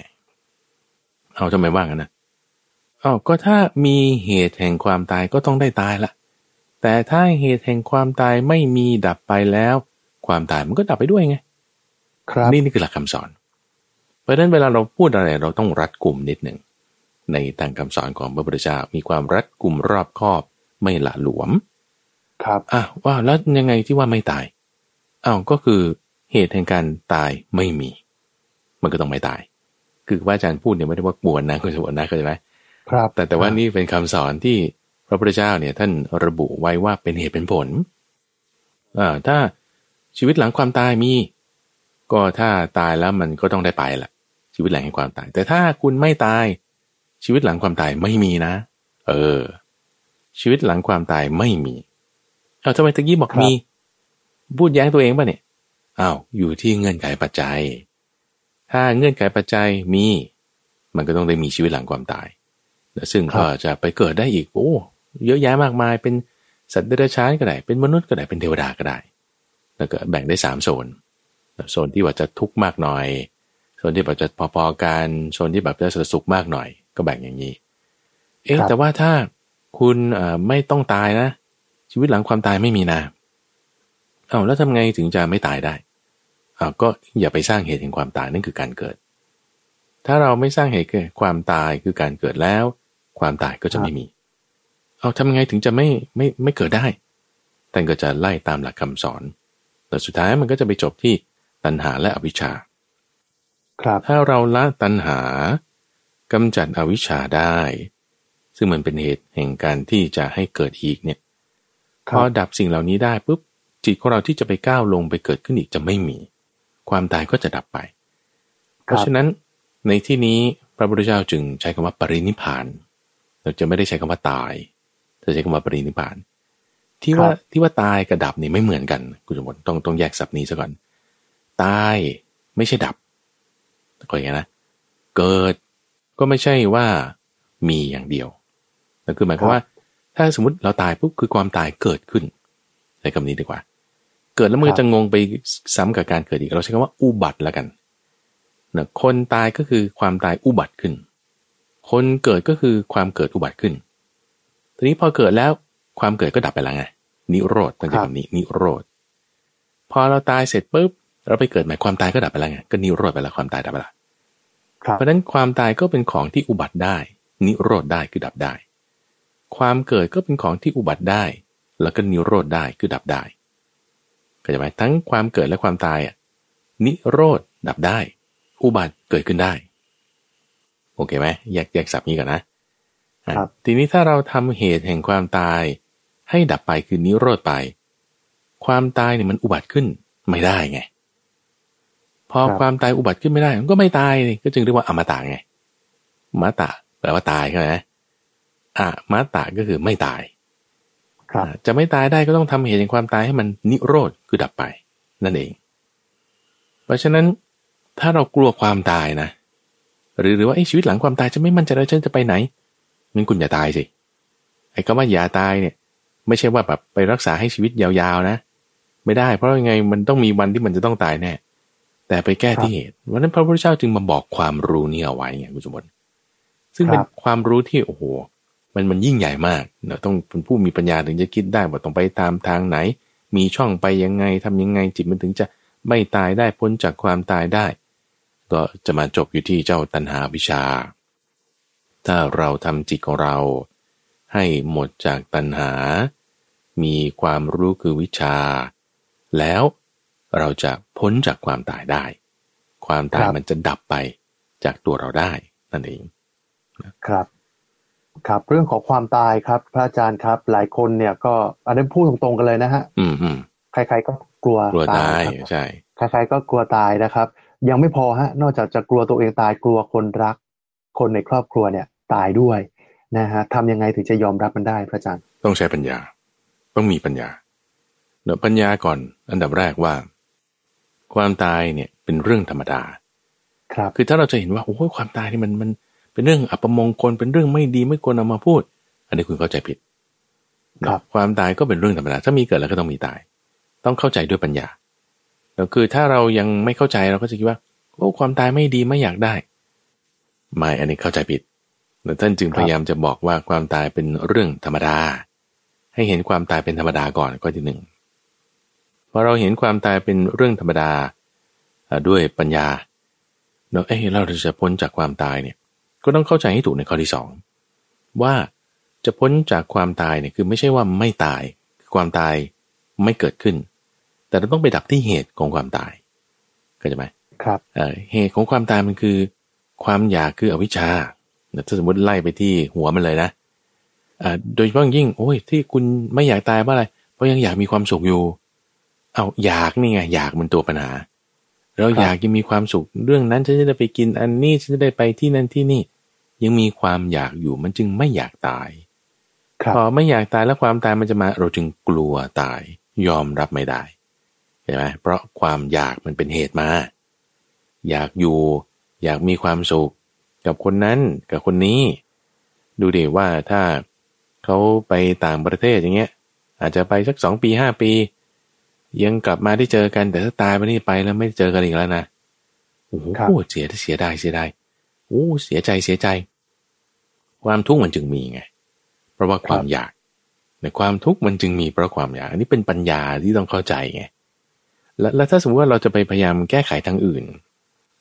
เอาทำไมว่างั้นนะ อ้าวก็ถ้ามีเหตุแห่งความตายก็ต้องได้ตายละแต่ถ้าเหตุแห่งความตายไม่มีดับไปแล้ว ความตายมันก็ดับไปด้วยไง ครับนี่นี่คือหลักคำสอน เพราะฉะนั้นเวลาเราพูดอะไร เราต้องรัดกลุ่มนิดหนึ่งในทางคำสอนของพระพุทธเจ้ามีความรัดกลุ่มรอบคอบไม่หละหลวม ครับอะว่าแล้วยังไงที่ว่าไม่ตายอ้าวก็คือเหตุแห่งการตายไม่มี มันก็ต้องไม่ตาย คือว่าอาจารย์พูดเนี่ยไม่ได้ว่ากวนนะคุณสมบัตินะเข้าใจไหม ครับ แต่แต่ว่านี่เป็นคำสอนที่พระพุทธเจ้าเนี่ยท่านระบุไว้ว่าเป็นเหตุเป็นผลอ่าถ้าชีวิตหลังความตายมี ก็ถ้าตายแล้วมันก็ต้องได้ไปแหละชีวิตหลังแห่งความตาย แต่ถ้าคุณไม่ตาย ชีวิตหลังความตายไม่มีนะ เออ ชีวิตหลังความตายไม่มีเอาทำไมตะกี้บอกครับมีพูดแย้งตัวเองป่ะเนี่ยอ้าวอยู่ที่เงื่อนไขปัจจัย ถ้าเงื่อนไขปัจจัยมี มันก็ต้องได้มีชีวิตหลังความตายและ ซึ่งครับก็จะไปเกิดได้อีกโอ้เยอะแยะมากมายเป็นสัตว์เดรัจฉานก็ได้ เป็นมนุษย์ก็ได้เป็นเทวดาก็ได้ แล้วก็แบ่งได้สามโซนโซนที่ว่าจะทุกข์มากหน่อยโซนที่แบบจะพอๆกันโซนที่แบบจะสุขมากหน่อย ก็แบ่งอย่างนี้ เอ๊ะครับแต่ว่าถ้าคุณเอ่อไม่ต้องตายนะ ชีวิตหลังความตายไม่มีนะเอาวแล้วทำไงถึงจะไม่ตายได้อ้าวก็อย่าไปสร้างเหตุแห่งความตายนั่นคือการเกิด ถ้าเราไม่สร้างเหตุแห่งความตายคือการเกิดแล้ว ความตายก็จะไม่มี เอาทำไงถึงจะไม่ไม่ไม่เกิดได้ท่านก็จะไล่ตามหลักคำสอนแต่สุดท้ายมันก็จะไปจบที่ตัณหาและอวิชชา ครับ ถ้าเราละตัณหากำจัดอวิชชาได้ ซึ่งมันเป็นเหตุแห่งการที่จะให้เกิดอีกเนี่ยคพรัอบดับสิ่งเหล่านี้ได้ปุ๊บจิตของเราที่จะไปก้าวลงไปเกิดขึ้นอีกจะไม่มี ความตายก็จะดับไป เพราะฉะนั้นในที่นี้พระพุทธเจ้าจึงใช้คำว่าปรินิพพาน เราจะไม่ได้ใช้คำว่าตายจะใช้คำว่าปรินิพพาน ที่ว่าที่ว่าตายกับดับนี่ไม่เหมือนกันคุณสมบัติต้องต้องแยกศัพท์นี้ซะก่อน ตายไม่ใช่ดับก็อย่างนี้นะ เกิดก็ไม่ใช่ว่ามีอย่างเดียวนั่นคือหมายความว่า ถ้าสมมติเราตายปุ๊บคือความตายเกิดขึ้นใช้คำนี้ดีกว่า เกิดแล้วมันครัก็บจะงงไปซ้ำกับการเกิดอีกเราใช้คำว่าอุบัติแล้วกันนะคนตายก็คือความตายอุบัติขึ้น คนเกิดก็คือความเกิดอุบัติขึ้น ทีนี้พอเกิดแล้วความเกิดก็ดับไปแล้วไงนิโรธต้องใช้คำนี้นิโรธพอเราตายเสร็จปุ๊บเราไปเกิดใหม่ความตายก็ดับไปแล้วไงก็นิโรธไปแล้วความตายดับไปแล้วครับเพราะฉะนั้นความตายก็เป็นของที่อุบัติได้ นิโรธได้คือดับได้ ความเกิดก็เป็นของที่อุบัติได้ แล้วก็นิโรธได้คือดับได้เข้าใจไหมทั้งความเกิดและความตายอะนิโรธดับได้ อุบัติเกิดขึ้นได้ โอเคไหมแยกแยกสับนี้ก่อนนะอะครับทีนี้ถ้าเราทำเหตุแห่งความตาย ให้ดับไปคือนิโรธไป ความตายเนี่ยมันอุบัติขึ้นไม่ได้ไง พอครับความตายอุบัติขึ้นไม่ได้ มันก็ไม่ตายนี่ก็จึงเรียกว่าอมตะไงมาตะแปลว่าตายใช่ไหมอะมาตะก็คือไม่ตายครับอ่าจะไม่ตายได้ก็ต้องทำเหตุแห่งความตายให้มันนิโรธคือดับไป นั่นเอง เพราะฉะนั้นถ้าเรากลัวความตายนะ หรือหรือว่าไอ้ชีวิตหลังความตายจะไม่มั่นใจแล้วฉันจะไปไหนงั้นคุณอย่าตายสิไอ้คำว่าอย่าตายเนี่ย ไม่ใช่ว่าแบบไปรักษาให้ชีวิตยาวๆนะ ไม่ได้ เพราะยังไงมันต้องมีวันที่มันจะต้องตายแน่แต่ไปแก้ที่เหตุวันนั้นพระพุทธเจ้าจึงมาบอกความรู้นี้เอาไว้ไงคุณสมบัติซึ่งเป็นครับความรู้ที่โอ้โหมันมันยิ่งใหญ่มากเนอะต้องเป็นผู้มีปัญญาถึงจะคิดได้ว่าต้องไปตามทางไหน มีช่องไปยังไงทำยังไงจิตมันถึงจะไม่ตายได้พ้นจากความตายได้ ก็จะมาจบอยู่ที่เจ้าตัณหาวิชา ถ้าเราทำจิตของเรา ให้หมดจากตัณหา มีความรู้คือวิชา แล้วเราจะพ้นจากความตายได้ ความตายครับมันจะดับไปจากตัวเราได้นั่นเองครับครับเรื่องของความตายครับ พระอาจารย์ครับ หลายคนเนี่ยก็อันนี้พูดตรงๆกันเลยนะฮะ อืมอืมใครๆก็กลัวกลัวตายครับใช่ใครๆก็กลัวตายนะครับ ยังไม่พอฮะ นอกจากจะกลัวตัวเองตายกลัวคนรัก คนในครอบครัวเนี่ยตายด้วยนะฮะทำยังไงถึงจะยอมรับมันได้พระอาจารย์ ต้องใช้ปัญญา ต้องมีปัญญาเดี๋ยวปัญญาก่อน อันดับแรกว่า ความตายเนี่ยเป็นเรื่องธรรมดา ครับ คือถ้าเราจะเห็นว่าโอ้ยความตายนี่มันมันเป็นเรื่องอัปมงคลเป็นเรื่องไม่ดีไม่ควรเอามาพูด อันนี้คุณเข้าใจผิดครับความตายก็เป็นเรื่องธรรมดา ถ้ามีเกิดแล้วก็ต้องมีตาย ต้องเข้าใจด้วยปัญญาแล้ว คือถ้าเรายังไม่เข้าใจเราก็จะคิดว่าโอ้ความตายไม่ดีไม่อยากได้ ไม่อันนี้เข้าใจผิดแล้วท่านจึงพยายามจะบอกว่าความตายเป็นเรื่องธรรมดา ให้เห็นความตายเป็นธรรมดาก่อนข้อที่หนึ่งพอเราเห็นความตายเป็นเรื่องธรรมดาอ่าด้วยปัญญาเราเอ้เราจะพ้นจากความตายเนี่ย ก็ต้องเข้าใจให้ถูกในข้อที่สองว่าจะพ้นจากความตายเนี่ยคือไม่ใช่ว่าไม่ตาย คือความตายไม่เกิดขึ้น แต่เราต้องไปดับที่เหตุของความตายเข้าใจไหมครับเอ่อเหตุของความตายมันคือ ความอยากคืออวิชชาถ้าสมมติไล่ไปที่หัวมันเลยนะอ่าโดยเฉพาะอย่างยิ่งโอ้ยที่คุณไม่อยากตายเพราะอะไร เพราะยังอยากมีความสุขอยู่ เอาอยากนี่ไงอยากมันตัวปัญหา เราครับอยากจะมีความสุข เรื่องนั้นฉันจะได้ไปกินอันนี้ฉันจะได้ไปที่นั่นที่นี่ ยังมีความอยากอยู่มันจึงไม่อยากตายครับพอไม่อยากตายแล้วความตายมันจะมาเราจึงกลัวตาย ยอมรับไม่ได้ เห็นไหมเพราะความอยากมันเป็นเหตุมา อยากอยู่ อยากมีความสุข กับคนนั้นกับคนนี้ ดูดิว่าถ้าเขาไปต่างประเทศอย่างเงี้ย อาจจะไปสักสองปีห้าปี ยังกลับมาได้เจอกันแต่ถ้าตายไปนี่ไปแล้วไม่เจอกันอีกแล้วนะโอ้โหครับเสียเสียดายเสียดายโอ้เสียใจเสียใจ ความทุกข์มันจึงมีไง เพราะว่าความอยากในความทุกข์มันจึงมีเพราะความอยาก อันนี้เป็นปัญญาที่ต้องเข้าใจไง และแล้วถ้าสมมติว่าเราจะไปพยายามแก้ไขทางอื่น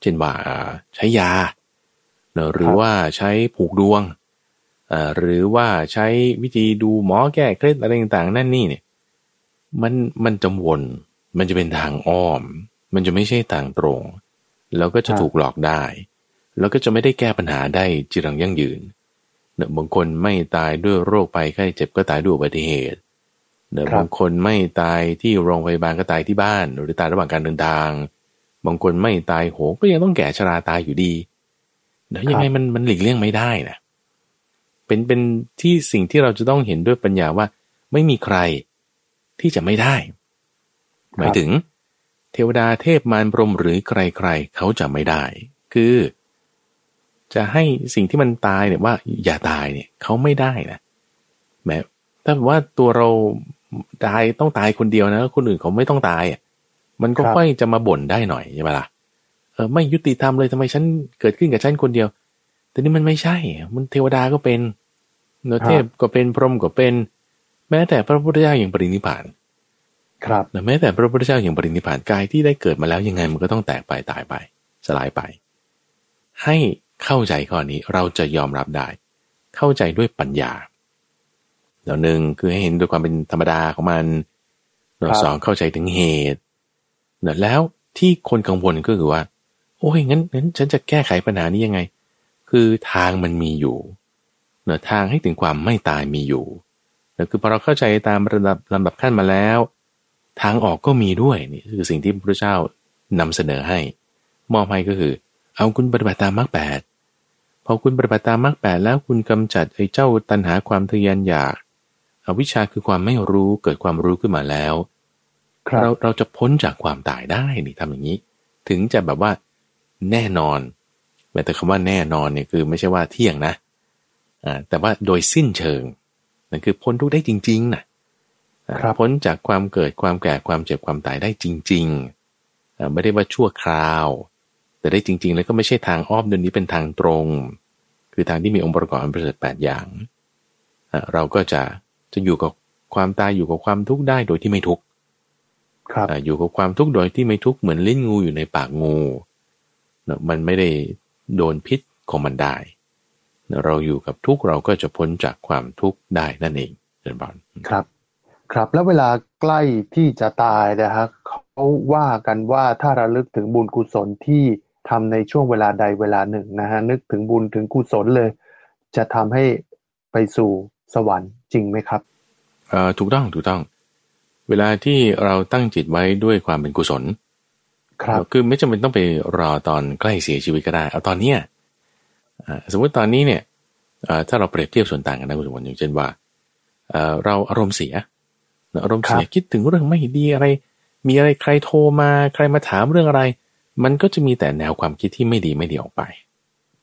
เช่นว่าอ่าใช้ยาเนอะหรือว่าใช้ผูกดวงอ่าหรือว่าใช้วิธีดูหมอแก้เคล็ดอะไรต่างๆ นั่นนี่เนี่ย มันมันจะวน มันจะเป็นทางอ้อม มันจะไม่ใช่ทางตรง แล้วก็จะครับถูกหลอกได้ แล้วก็จะไม่ได้แก้ปัญหาได้จีรังยั่งยืนเนอะบางคนไม่ตายด้วยโรคภัยไข้เจ็บก็ตายด้วยอุบัติเหตุ เนอะครับบางคนไม่ตายที่โรงพยาบาลก็ตายที่บ้าน หรือตายระหว่างการเดินทาง บางคนไม่ตายโหงก็ยังต้องแก่ชราตายอยู่ดีเดี๋ยวยังไงมันมันหลีกเลี่ยงไม่ได้นะเป็นเป็นที่สิ่งที่เราจะต้องเห็นด้วยปัญญาว่า ไม่มีใครที่จะไม่ได้ หมายถึง เทวดาเทพมารพรหมหรือใครๆเขาจะไม่ได้ คือ จะให้สิ่งที่มันตายเนี่ยว่า อย่าตายเนี่ยเขาไม่ได้นะแม้ถ้าว่าตัวเรา ตายต้องตายคนเดียวนะแล้วคนอื่นเขาไม่ต้องตายอะมันก็ครับค่อยจะมาบ่นได้หน่อยใช่ไหมล่ะเออไม่ยุติธรรมเลยทำไมฉันเกิดขึ้นกับฉันคนเดียว แต่นี่มันไม่ใช่ มันเทวดาก็เป็นเนอะเทพก็เป็นพรหมก็เป็น แม้แต่พระพุทธเจ้าอย่างปรินิพพานครับแต่แม้แต่พระพุทธเจ้าอย่างปรินิพพานกายที่ได้เกิดมาแล้วยังไงมันก็ต้องแตกไปตายไป สลายไป ให้เข้าใจข้อนี้เราจะยอมรับได้ เข้าใจด้วยปัญญา แล้วหนึ่งคือให้เห็นด้วยความเป็นธรรมดาของมัน เราสองเข้าใจถึงเหตุแล้วที่คนกังวลก็คือว่า โอ้ยงั้นงั้น ฉันจะแก้ไขปัญหานี้ยังไง คือทางมันมีอยู่เนอทางให้ถึงความไม่ตายมีอยู่แต่คือพอเราเข้าใจตามระดับลำดับขั้นมาแล้ว ทางออกก็มีด้วยนี่คือสิ่งที่พระเจ้านำเสนอให้ มอบให้ก็คือ เอาคุณปฏิบัติตามมรรคแปดพอคุณปฏิบัติตามมรรคแปดแล้วคุณกำจัดไอ้เจ้าตัณหาความทะยานอยาก อวิชชาคือความไม่รู้เกิดความรู้ขึ้นมาแล้วเราเราจะพ้นจากความตายได้นี่ทำอย่างนี้ ถึงจะแบบว่าแน่นอนแต่คำว่าแน่นอนเนี่ยคือไม่ใช่ว่าเที่ยงนะอ่าแต่ว่าโดยสิ้นเชิงนั่นคือพ้นทุกได้จริง ๆนะพ้นจากความเกิดความแก่ความเจ็บความตายได้จริงๆไม่ได้ว่าชั่วคราว แต่ได้จริง ๆ แล้วก็ไม่ใช่ทางอ้อมเดินนี้เป็นทางตรง คือทางที่มีองค์ประกอบประเสริฐแปดอย่าง เราก็จะ จะอยู่กับความตายอยู่กับความทุกข์ได้โดยที่ไม่ทุกข์อยู่กับความทุกข์โดยที่ไม่ทุกข์เหมือนลิ้นงูอยู่ในปากงูมันไม่ได้โดนพิษของมันได้เราอยู่กับทุกข์เราก็จะพ้นจากความทุกข์ได้นั่นเองเดินบอลครับ ครับ แล้วเวลาใกล้ที่จะตายนะฮะเขาว่ากันว่าถ้าระลึกถึงบุญกุศลที่ทำในช่วงเวลาใดเวลาหนึ่งนะฮะนึกถึงบุญถึงกุศลเลย จะทำให้ไปสู่ สวรรค์จริงไหมครับเอ่อถูกต้องถูกต้อง เวลาที่เราตั้งจิตไว้ด้วยความเป็นกุศล ครับคือไม่จำเป็นต้องไปรอตอนใกล้เสียชีวิตก็ได้ เอาตอนเนี้ยสมมติตอนนี้เนี่ยถ้าเราเปรียบเทียบส่วนต่างกันนะคุณสมบัติอย่างเช่นว่าเราอารมณ์เสียอารมณ์เสียคิดถึงเรื่องไม่ดีอะไร มีอะไรใครโทรมาใครมาถามเรื่องอะไร มันก็จะมีแต่แนวความคิดที่ไม่ดีไม่ดีออกไป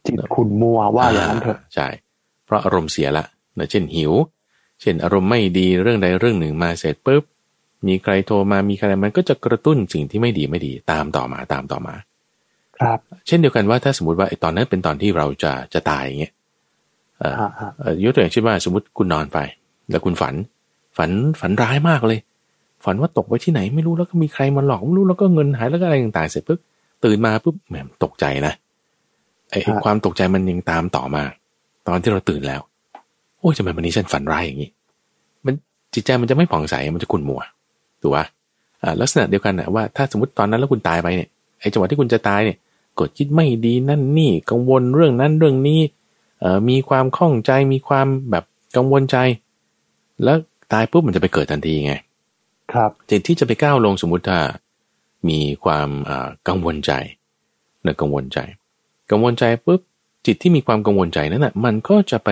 จิตขุนมัวว่าอย่างนั้นเถอะใช่เพราะอารมณ์เสียละ เช่นหิว เช่นอารมณ์ไม่ดีเรื่องใดเรื่องหนึ่งมาเสร็จปุ๊บ มีใครโทรมามีใครมันก็จะกระตุ้นสิ่งที่ไม่ดีไม่ดีตามต่อมาตามต่อมา ครับ เช่นเดียวกันว่าถ้าสมมติว่าไอ้ตอนนั้นเป็นตอนที่เราจะจะตายอย่างเงี้ยยกตัวอย่างเช่นว่าสมมติคุณนอนไป แล้วคุณฝัน ฝันฝันร้ายมากเลย ฝันว่าตกไว้ที่ไหนไม่รู้แล้วก็มีใครมาหลอกไม่รู้แล้วก็เงินหายแล้วก็อะไรต่างๆเสร็จปุ๊บตื่นมาปุ๊บแหมตกใจนะไอ้ความตกใจมันยังตามต่อมา ตอนที่เราตื่นแล้ว โอ้ยทำไมวันนี้ฉันฝันร้ายอย่างนี้ มันจิตใจมันจะไม่ผ่องใสมันจะขุ่นมัวถูกปะลักษณะเดียวกันนะว่าถ้าสมมติตอนนั้นแล้วคุณตายไปเนี่ยไอ้จังหวะที่คุณจะตายเนี่ยกดคิดไม่ดีนั่นนี่กังวลเรื่องนั้นเรื่องนี้มีความข้องใจมีความแบบกังวลใจ แล้วตายปุ๊บมันจะไปเกิดทันทีไง ครับจิตที่จะไปก้าวลงสมมุติถ้ามีความกังวลใจเนะกังวลใจ กังวลใจปุ๊บจิตที่มีความกังวลใจนั้นนะ่ะมันก็จะไป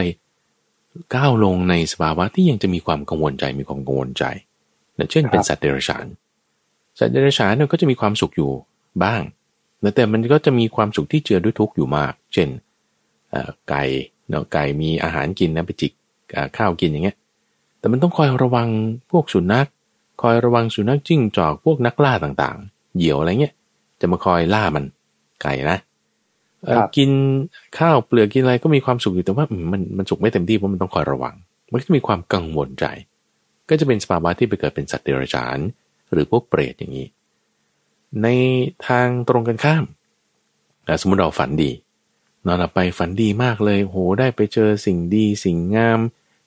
ก้าวลงในสภาวะที่ยังจะมีความกังวลใจมีความกังวลใจเช่นเป็นสัตว์เดรัจฉาน สัตว์เดรัจฉานเนี่ยก็จะมีความสุขอยู่บ้างแต่มันก็จะมีความสุขที่เจือด้วยทุกข์อยู่มาก เช่นไก่เนาะไก่มีอาหารกินนะไปจิกข้าวกินอย่างเงี้ย แต่มันต้องคอยระวังพวกสุนัข คอยระวังสุนัขจิ้งจอกพวกนักล่าต่างๆ เหยี่ยวอะไรเงี้ย จะมาคอยล่ามันไก่นะ กินข้าวเปลือกกินอะไรก็มีความสุขอยู่แต่ว่ามันมันสุขไม่เต็มที่เพราะมันต้องคอยระวัง มันก็จะมีความกังวลใจ ก็จะเป็นสภาวะที่ไปเกิดเป็นสัตว์เดรัจฉาน หรือพวกเปรตอย่างนี้ ในทางตรงกันข้ามสมมติเราฝันดี นอนหลับไปฝันดีมากเลยโหได้ไปเจอสิ่งดีสิ่งงาม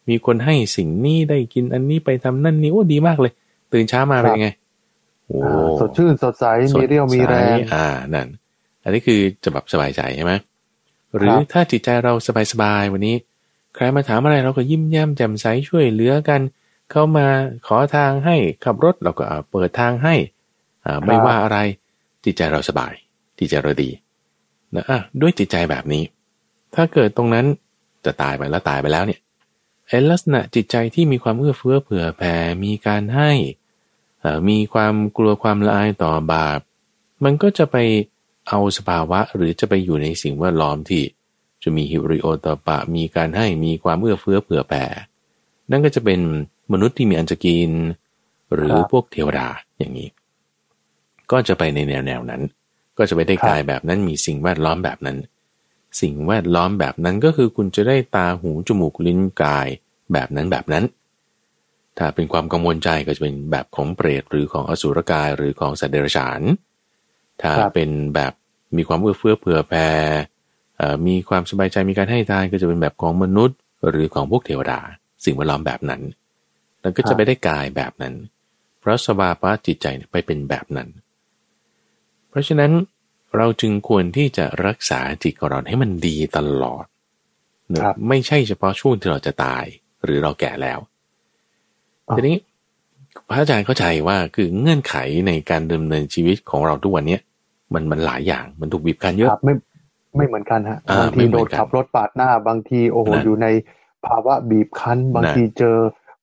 มีคนให้สิ่งนี้ได้กินอันนี้ไปทำนั่นนี่โอ้ดีมากเลย ตื่นเช้ามาเป็นไงโอ้สดชื่นสดใสมีเรี่ยวมีแรงอ่านั่น อันนี้คือจะแบบสบายใจใช่ไหมหรือถ้าจิตใจเราสบายสบายวันนี้ ใครมาถามอะไรเราก็ยิ้มแย้มแจ่มใสช่วยเหลือกัน เข้ามาขอทางให้ขับรถเราก็เปิดทางให้อ่าไม่ว่าอะไรจิตใจเราสบายจิตใจเราดีนะอะด้วยจิตใจแบบนี้ ถ้าเกิดตรงนั้นจะตายไปแล้วตายไปแล้วเนี่ยไอ้ลักษณะจิตใจที่มีความเอื้อเฟื้อเผื่อแผ่มีการให้มีความกลัวความละอายต่อบาป มันก็จะไป เอาสภาวะหรือจะไปอยู่ในสิ่งแวดล้อมที่ จะมีฮิริโอตปะ มีการให้มีความเอื้อเฟื้อเผื่อแผ่ นั่นก็จะเป็นมนุษย์ที่มีอันจะกิน หรือพวกเทวดาอย่างนี้ ก็จะไปในแนวแนวนั้น ก็จะไปได้กายแบบนั้นมีสิ่งแวดล้อมแบบนั้น สิ่งแวดล้อมแบบนั้นก็คือคุณจะได้ตาหูจมูกลิ้นกายแบบนั้นแบบนั้น ถ้าเป็นความกังวลใจก็จะเป็นแบบของเปรตหรือของอสุรกายหรือของสัตว์เดรัจฉาน ถ้าเป็นแบบมีความเอื้อเฟื้อเผื่อแผ่มีความสบายใจมีการให้ทานก็จะเป็นแบบของมนุษย์ หรือของพวกเทวดา สิ่งแวดล้อมแบบนั้น แล้วก็จะไปได้กายแบบนั้น เพราะสภาวะจิตใจไปเป็นแบบนั้น เพราะฉะนั้นเราจึงควรที่จะรักษาจิตของเราให้มันดีตลอด ไม่ใช่เฉพาะช่วงที่เราจะตายหรือเราแก่แล้วทีนี้พระอาจารย์เข้าใจว่าคือเงื่อนไขในการดำเนินชีวิตของเราทุกวันเนี้ย มันมันหลายอย่างมันถูกบีบคั้นเยอะไม่ไม่เหมือนกันฮะบางทีโดนขับรถปาดหน้าบางทีโอ้โหอยู่ในภาวะบีบคั้น บางทีเจอ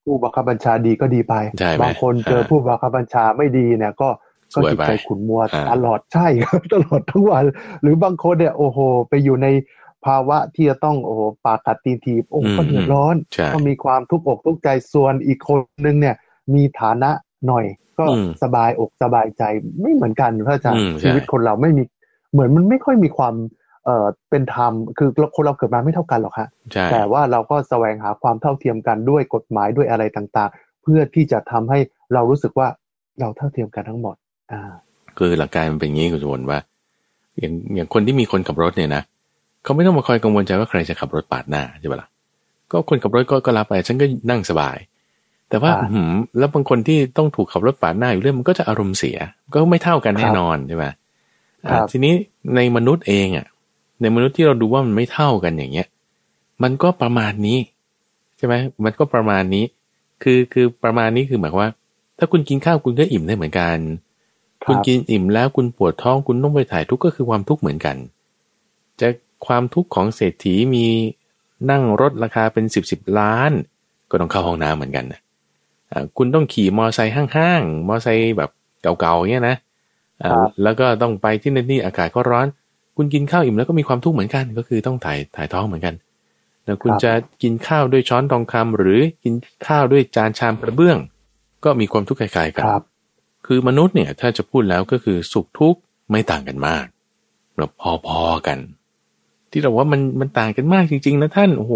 ผู้บังคับบัญชาดีก็ดีไป บางคนเจอผู้บังคับบัญชาไม่ดีเนี่ยก็ก็จิตใจขุนมัวตลอดใช่ครับตลอดทั้งวัน หรือบางคนเนี่ยโอ้โห ไปอยู่ในภาวะที่จะต้องโอ้โหปากกัดตีนทีโอ้ก็เดือดร้อนก็มีความทุกข์อกทุกข์ใจส่วนอีกคนนึงเนี่ย มีฐานะหน่อย ก็สบายอกสบายใจไม่เหมือนกันพระอาจารย์ชีวิตคนเราไม่มีเหมือนมันไม่ค่อยมีความเอ่อเป็นธรรมคือคนเราเกิดมาไม่เท่ากันหรอกฮะแต่ว่าเราก็แสวงหาความเท่าเทียมกันด้วยกฎหมายด้วยอะไรต่างๆ เพื่อที่จะทำให้เรารู้สึกว่าเราเท่าเทียมกันทั้งหมด อ่า คือหลักการมันเป็นอย่างนี้คุณสมบัติว่า อย่างอย่างคนที่มีคนขับรถเนี่ยนะเขาไม่ต้องมาคอยกังวลใจว่าใครจะขับรถปาดหน้าใช่ปะล่ะก็คนขับรถก็ก็รับไปฉันก็นั่งสบาย แต่ว่าหืมแล้วบางคนที่ต้องถูกขับรถปาดหน้าอยู่เรื่องมันก็จะอารมณ์เสีย ก็ไม่เท่ากันแน่นอนใช่ไหมทีนี้ในมนุษย์เองอะ ในมนุษย์ที่เราดูว่ามันไม่เท่ากันอย่างเงี้ย มันก็ประมาณนี้ใช่ไหมมันก็ประมาณนี้ คือคือประมาณนี้คือหมายว่า ถ้าคุณกินข้าวคุณก็อิ่มได้เหมือนกัน คุณกินอิ่มแล้วคุณปวดท้องคุณต้องไปถ่ายทุกข์ก็คือความทุกข์เหมือนกัน จะความทุกข์ของเศรษฐีมีนั่งรถราคาเป็นสิบสิบล้าน ก็ต้องเข้าห้องน้ำเหมือนกันนะ คุณต้องขี่มอไซค์ห้างๆ มอไซค์แบบเก่าๆเงี้ยนะแล้วก็ต้องไปที่นั่นนี่อากาศก็ร้อน คุณกินข้าวอิ่มแล้วก็มีความทุกข์เหมือนกัน ก็คือต้องถ่ายถ่ายท้องเหมือนกันแล้วคุณจะกินข้าวด้วยช้อนทองคำหรือกินข้าวด้วยจานชามกระเบื้อง ก็มีความทุกข์คล้ายๆกันคือมนุษย์เนี่ยถ้าจะพูดแล้วก็คือสุขทุกข์ไม่ต่างกันมากแบบพอๆกัน ที่เราว่ามันมันต่างกันมากจริง ๆ นะท่านโอ้โห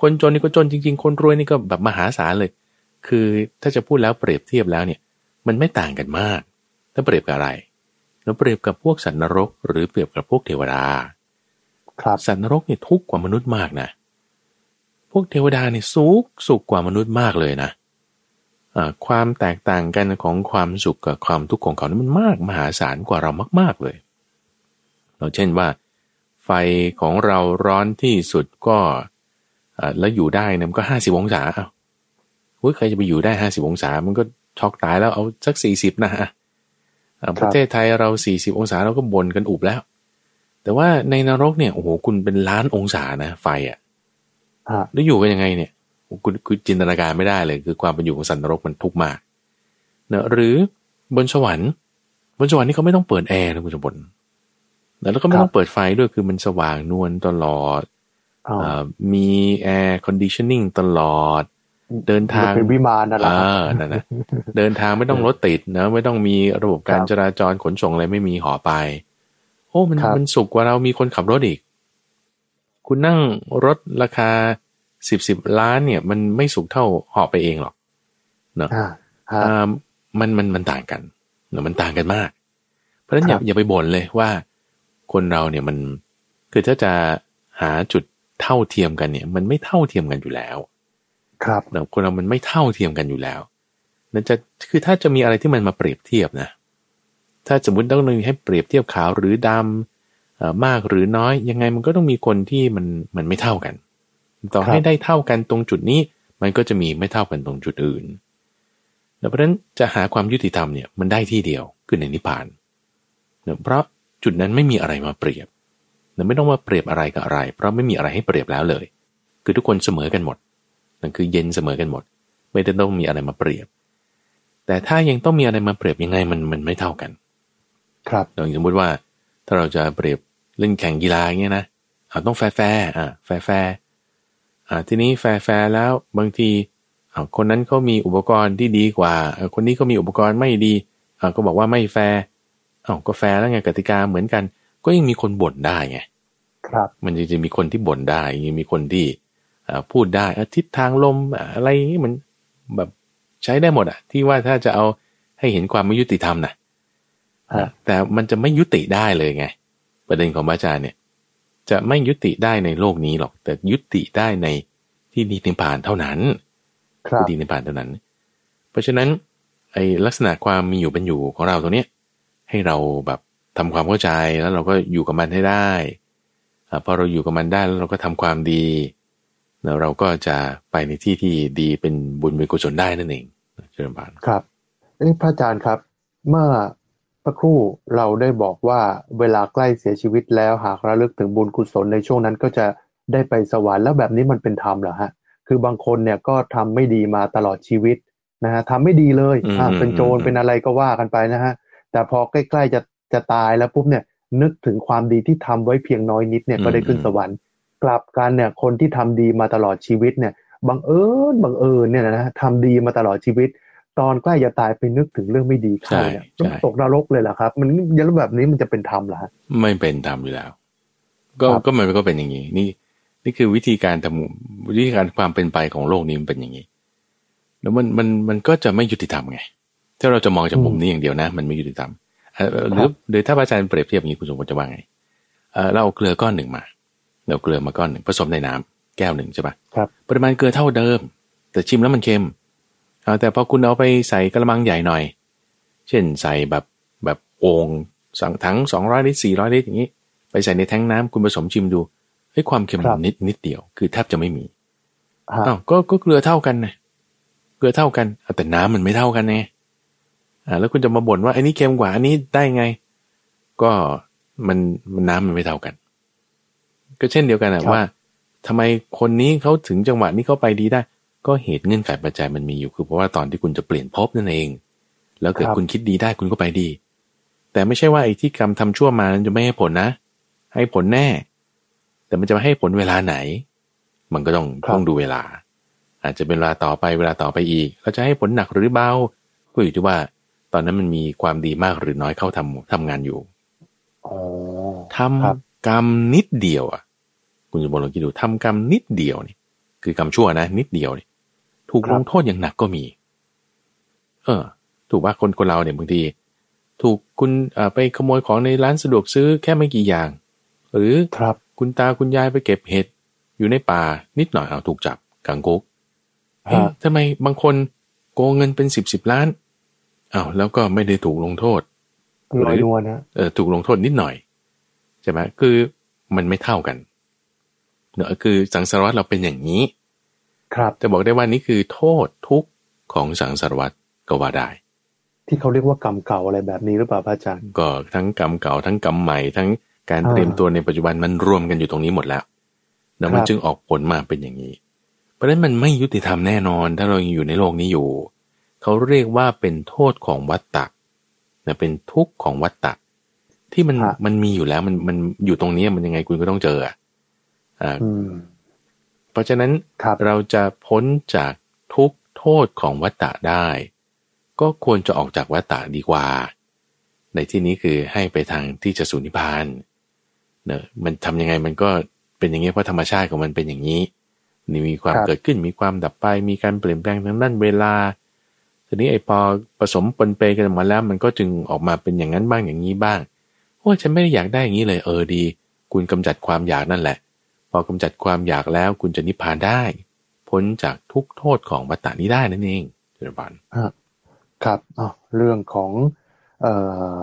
คนจนนี่ก็จนจริง ๆ คนรวยนี่ก็แบบมหาศาลเลย คือถ้าจะพูดแล้วเปรียบเทียบแล้วเนี่ยมันไม่ต่างกันมาก ถ้าเปรียบกับอะไรแล้วเปรียบกับพวกสัตว์นรก หรือเปรียบกับพวกเทวดา ครับสัตว์นรกเนี่ยทุกข์กว่ามนุษย์มากนะ พวกเทวดาเนี่ยสุขสุขกว่ามนุษย์มากเลยนะความแตกต่างกันของความสุขกับความทุกข์ของเขานี่มันมากมหาศาลกว่าเรามาก ๆเลย เราเช่นว่า ไฟของเราร้อนที่สุดก็แล้วอยู่ได้เนี่ยมันก็ห้าสิบองศาอ้าว ใครจะไปอยู่ได้ห้าสิบองศา มันก็ช็อกตายแล้วเอาสักสี่สิบนะประเทศไทยเราสี่สิบองศาเราก็บ่นกันอุบแล้ว แต่ว่าในนรกเนี่ยโอ้โหคุณเป็นล้านองศานะ ไฟอะแล้วอยู่กันยังไงเนี่ยคุณคุณจินตนาการไม่ได้เลย คือความเป็นอยู่ของสันนรกมันทุกข์มากเนะหรือบนสวรรค์บนสวรรค์นี่เขาไม่ต้องเปิดแอร์นะคุณสมบัติแล้วก็ไม่ต้องเปิดไฟด้วยคือมันสว่างนวลตลอดมี air conditioning ตลอด เดินทางเป็นวิมานนั่นแหละนั่นนะเดินทางไม่ต้องรถติดนะไม่ต้องมีระบบการจราจรขนส่งอะไรไม่มีเหาะไป โอ้มันมันสุขกว่าเรามีคนขับรถอีก คุณนั่งรถราคาสิบสิบล้านเนี่ย มันไม่สุขเท่าหอไปเองหรอกเนาะมันมันมันต่างกันเนาะมันต่างกันมาก เพราะฉะนั้นอย่าอย่าไปบ่นเลยว่าคนเราเนี่ยมันคือถ้าจะหาจุดเท่าเทียมกันเนี่ย มันไม่เท่าเทียมกันอยู่แล้ว ครับแต่คนเรามันไม่เท่าเทียมกันอยู่แล้วนั่นจะคือถ้าจะมีอะไรที่มันมาเปรียบเทียบนะ ถ้าสมมติต้องมีให้เปรียบเทียบขาวหรือดำมากหรือน้อย ยังไงมันก็ต้องมีคนที่มันมันไม่เท่ากัน ต่อให้ได้เท่ากันตรงจุดนี้ มันก็จะมีไม่เท่ากันตรงจุดอื่นเพราะฉะนั้นจะหาความยุติธรรมเนี่ยมันได้ที่เดียวคือในนิพพานเพราะจุดนั้นไม่มีอะไรมาเปรียบไม่ต้องมาเปรียบอะไรกับอะไร เพราะไม่มีอะไรให้เปรียบแล้วเลย คือทุกคนเสมอกันหมด นั่นคือเย็นเสมอกันหมด ไม่ได้ต้องมีอะไรมาเปรียบ แต่ถ้ายังต้องมีอะไรมาเปรียบยังไงมันมันไม่เท่ากัน ครับอย่างสมมติว่า ถ้าเราจะเปรียบเล่นแข่งกีฬาเงี้ยนะเอาต้อง fair fair อ่า fair fair อ่าทีนี้ fair fair แล้วบางทีอ่าคนนั้นเขามีอุปกรณ์ที่ดีกว่า คนนี้ก็มีอุปกรณ์ไม่ดีอ่าก็บอกว่าไม่แฟร์อ้าวก็แฟร์แล้วไงกติกาเหมือนกัน ก็ยังมีคนบ่นได้ไงครับ มันจะจะมีคนที่บ่นได้ยังมีคนที่ พูดได้ทิศทางลมอะไรนี้มันแบบใช้ได้หมดอะที่ว่าถ้าจะเอาให้เห็นความไม่ยุติธรรมนะแต่มันจะไม่ยุติได้เลยไง ประเด็นของพระอาจารย์เนี่ย จะไม่ยุติได้ในโลกนี้หรอก แต่ยุติได้ในที่นิพพานเท่านั้นครับที่นิพพานเท่านั้น เพราะฉะนั้นไอ้ลักษณะความมีอยู่เป็นอยู่ของเราตัวเนี้ยให้เราแบบทำความเข้าใจแล้วเราก็อยู่กับมันให้ได้อ่าพอเราอยู่กับมันได้แล้วเราก็ทำความดีแล้ว เราก็จะไปในที่ที่ดีเป็นบุญเป็นกุศลได้นั่นเองเจริญพานครับเอ้พระอาจารย์ครับ เมื่อสักครู่เราได้บอกว่าเวลาใกล้เสียชีวิตแล้วหากระลึกถึงบุญกุศลในช่วงนั้นก็จะได้ไปสวรรค์แล้วแบบนี้มันเป็นธรรมเหรอฮะ คือบางคนเนี่ยก็ทำไม่ดีมาตลอดชีวิตนะฮะทำไม่ดีเลยอ่าเป็นโจรเป็นอะไรก็ว่ากันไปนะฮะ แต่พอใกล้ๆจะจะตายแล้วปุ๊บเนี่ยนึกถึงความดีที่ทำไว้เพียงน้อยนิดเนี่ยก็ได้ขึ้นสวรรค์ กลับกันเนี่ยคนที่ทำดีมาตลอดชีวิตเนี่ยบังเอิญบังเอิญเนี่ยนะฮะทำดีมาตลอดชีวิต ตอนใกล้จะตายไปนึกถึงเรื่องไม่ดีเข้าเนี่ยใช่ใช่ตกนรกเลยเหรอครับ มันยันแบบนี้มันจะเป็นธรรมเหรอฮะไม่เป็นธรรมอยู่แล้ว ก็ครับก็มันก็เป็นอย่างนี้นี่นี่คือวิธีการทำวิธีการความเป็นไปของโลกนี้มันเป็นอย่างนี้ แล้วมันมันมันก็จะไม่ยุติธรรมไง ถ้าเราจะมองจากมุมนี้อย่างเดียวนะ มันไม่ยุติธรรมเอ่อหรือโดยถ้าพระอาจารย์เปรียบเทียบอย่างนี้คุณสมบัติจะว่าไงเออเราเอาเกลือก้อนหนึ่งมา เราเอาเกลือมาก้อนหนึ่งผสมในน้ำแก้วหนึ่งใช่ปะครับ ปริมาณเกลือเท่าเดิม แต่ชิมแล้วมันเค็มเอาแต่พอคุณเอาไปใส่กระมังใหญ่หน่อย เช่นใส่แบบแบบโอ่งสังถังสองร้อยลิตรสี่ร้อยลิตรอย่างนี้ ไปใส่ในแท้งน้ำคุณผสมชิมดูเฮ้ยความเค็มครับนิดนิดเดียว คือแทบจะไม่มีฮะอ้าวก็ก็เกลือเท่ากันนะเกลือเท่ากันเอาแต่น้ำมันไม่เท่ากันไงอ่าแล้วคุณจะมาบ่นว่าอันนี้เค็มกว่าอันนี้ได้ไง ก็มันมันน้ำมันไม่เท่ากัน ก็เช่นเดียวกันอะว่าทำไมคนนี้เขาถึงจังหวะนี้เขาไปดีได้ ก็เหตุเงื่อนไขปัจจัยมันมีอยู่คือเพราะว่าตอนที่คุณจะเปลี่ยนภพนั่นเอง แล้วเกิดครับคุณคิดดีได้คุณก็ไปดี แต่ไม่ใช่ว่าไอ้ที่กรรมทำชั่วมานั้นจะไม่ให้ผลนะ ให้ผลแน่ แต่มันจะมาให้ผลเวลาไหน มันก็ต้องครับต้องดูเวลา อาจจะเป็นเวลาต่อไปเวลาต่อไปอีกเราจะให้ผลหนักหรือเบาก็อยู่ที่ว่า ตอนนั้นมันมีความดีมากหรือน้อยเข้าทำทำงานอยู่อ๋อทำครับกรรมนิดเดียวอะ คุณจะบอกลองคิดดูทำกรรมนิดเดียวนี่คือกรรมชั่วนะ นิดเดียวนี่ถูกครับลงโทษอย่างหนักก็มี เออ ถูกว่าคนคนเราเนี่ยบางที ถูกคุณเอ่อไปขโมยของในร้านสะดวกซื้อแค่ไม่กี่อย่าง หรือครับคุณตาคุณยายไปเก็บเห็ดอยู่ในป่านิดหน่อยเอาถูกจับกังกุกเอ๊ะฮะทำไมบางคนโกงเงินเป็นสิบสิบล้านอ้าวแล้วก็ไม่ได้ถูกลงโทษลอยนวลนะเออถูกลงโทษนิดหน่อยใช่ไหมคือมันไม่เท่ากัน เนอะคือสังสารวัตรเราเป็นอย่างนี้ ครับจะบอกได้ว่านี่คือโทษทุกข์ของสังสารวัตรก็ว่าได้ ที่เขาเรียกว่ากรรมเก่าอะไรแบบนี้หรือเปล่าพระอาจารย์ก็ทั้งกรรมเก่าทั้งกรรมใหม่ทั้งการอ่าเตรียมตัวในปัจจุบันมันรวมกันอยู่ตรงนี้หมดแล้วแล้วมันครับจึงออกผลมาเป็นอย่างนี้ เพราะฉะนั้นมันไม่ยุติธรรมแน่นอน ถ้าเรายังอยู่ในโลกนี้อยู่ เขาเรียกว่าเป็นโทษของวัตตะนะเป็นทุกข์ของวัตตะที่มันฮะมันมีอยู่แล้วมันมันอยู่ตรงนี้มันยังไงคุณก็ต้องเจออะอ่าอืม เพราะฉะนั้นครับเราจะพ้นจากทุกข์โทษของวัตตะได้ ก็ควรจะออกจากวัตตะดีกว่า ในที่นี้คือให้ไปทางที่จะสูญนิพพานเนอะมันทำยังไงมันก็เป็นอย่างนี้เพราะธรรมชาติของมันเป็นอย่างนี้นี่มีความครับเกิดขึ้นมีความดับไป มีการเปลี่ยนแปลงทางด้านเวลาทีนี้ไอ้พอผสมปนเปกันออกมาแล้ว มันก็จึงออกมาเป็นอย่างนั้นบ้างอย่างนี้บ้างโอ้ยฉันไม่ได้อยากได้อย่างนี้เลยเออดี คุณกำจัดความอยากนั่นแหละ พอกำจัดความอยากแล้วคุณจะนิพพานได้ พ้นจากทุกโทษของวัฏฏานี้ได้นั่นเองเจริญพรครับอ๋อเรื่องของเอ่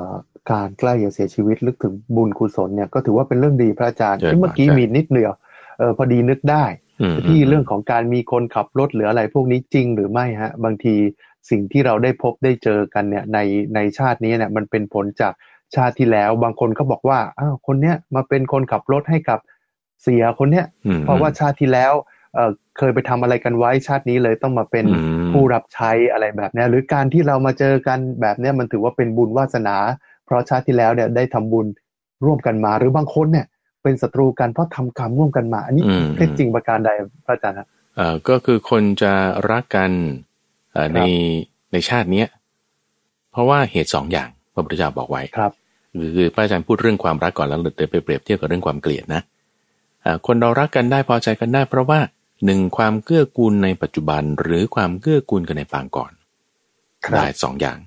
อการใกล้จะเสียชีวิตลึกถึงบุญกุศลเนี่ยก็ถือว่าเป็นเรื่องดีพระอาจารย์ที่เมื่อกี้มีนิดเดียวเออพอดีนึกได้อืมที่เรื่องของการมีคนขับรถหรืออะไรพวกนี้จริงหรือไม่ฮะ บางทีสิ่งที่เราได้พบได้เจอกันเนี่ยในในชาตินี้เนี่ยมันเป็นผลจากชาติที่แล้ว บางคนเขาบอกว่าอ้าวคนเนี้ยมาเป็นคนขับรถให้กับ เสียคนเนี้ยอืมเพราะว่าชาติที่แล้วเอ่อเคยไปทำอะไรกันไว้ชาตินี้เลยต้องมาเป็นอืมผู้รับใช้อะไรแบบเนี้ยหรือการที่เรามาเจอกันแบบเนี้ยมันถือว่าเป็นบุญวาสนา เพราะชาติที่แล้วเนี่ยได้ทำบุญร่วมกันมา หรือบางคนเนี่ย เป็นศัตรูกันเพราะทำกรรมร่วมกันมา อันนี้อืมเท็จจริงประการใดพระอาจารย์ฮะเอ่อก็คือคนจะรักกันเอ่อครับในในชาติเนี้ยเพราะว่าเหตุสองอย่างพระพุทธเจ้าบอกไว้ครับคือคือพระอาจารย์พูดเรื่องความรักก่อนแล้วเดินไปเปรียบเทียบกับเรื่องความเกลียดนะอ่า คนเรารักกันได้พอใจกันได้ เพราะว่าหนึ่งความเกื้อกูลในปัจจุบัน หรือความเกื้อกูลกันในปางก่อนครับได้สองอย่าง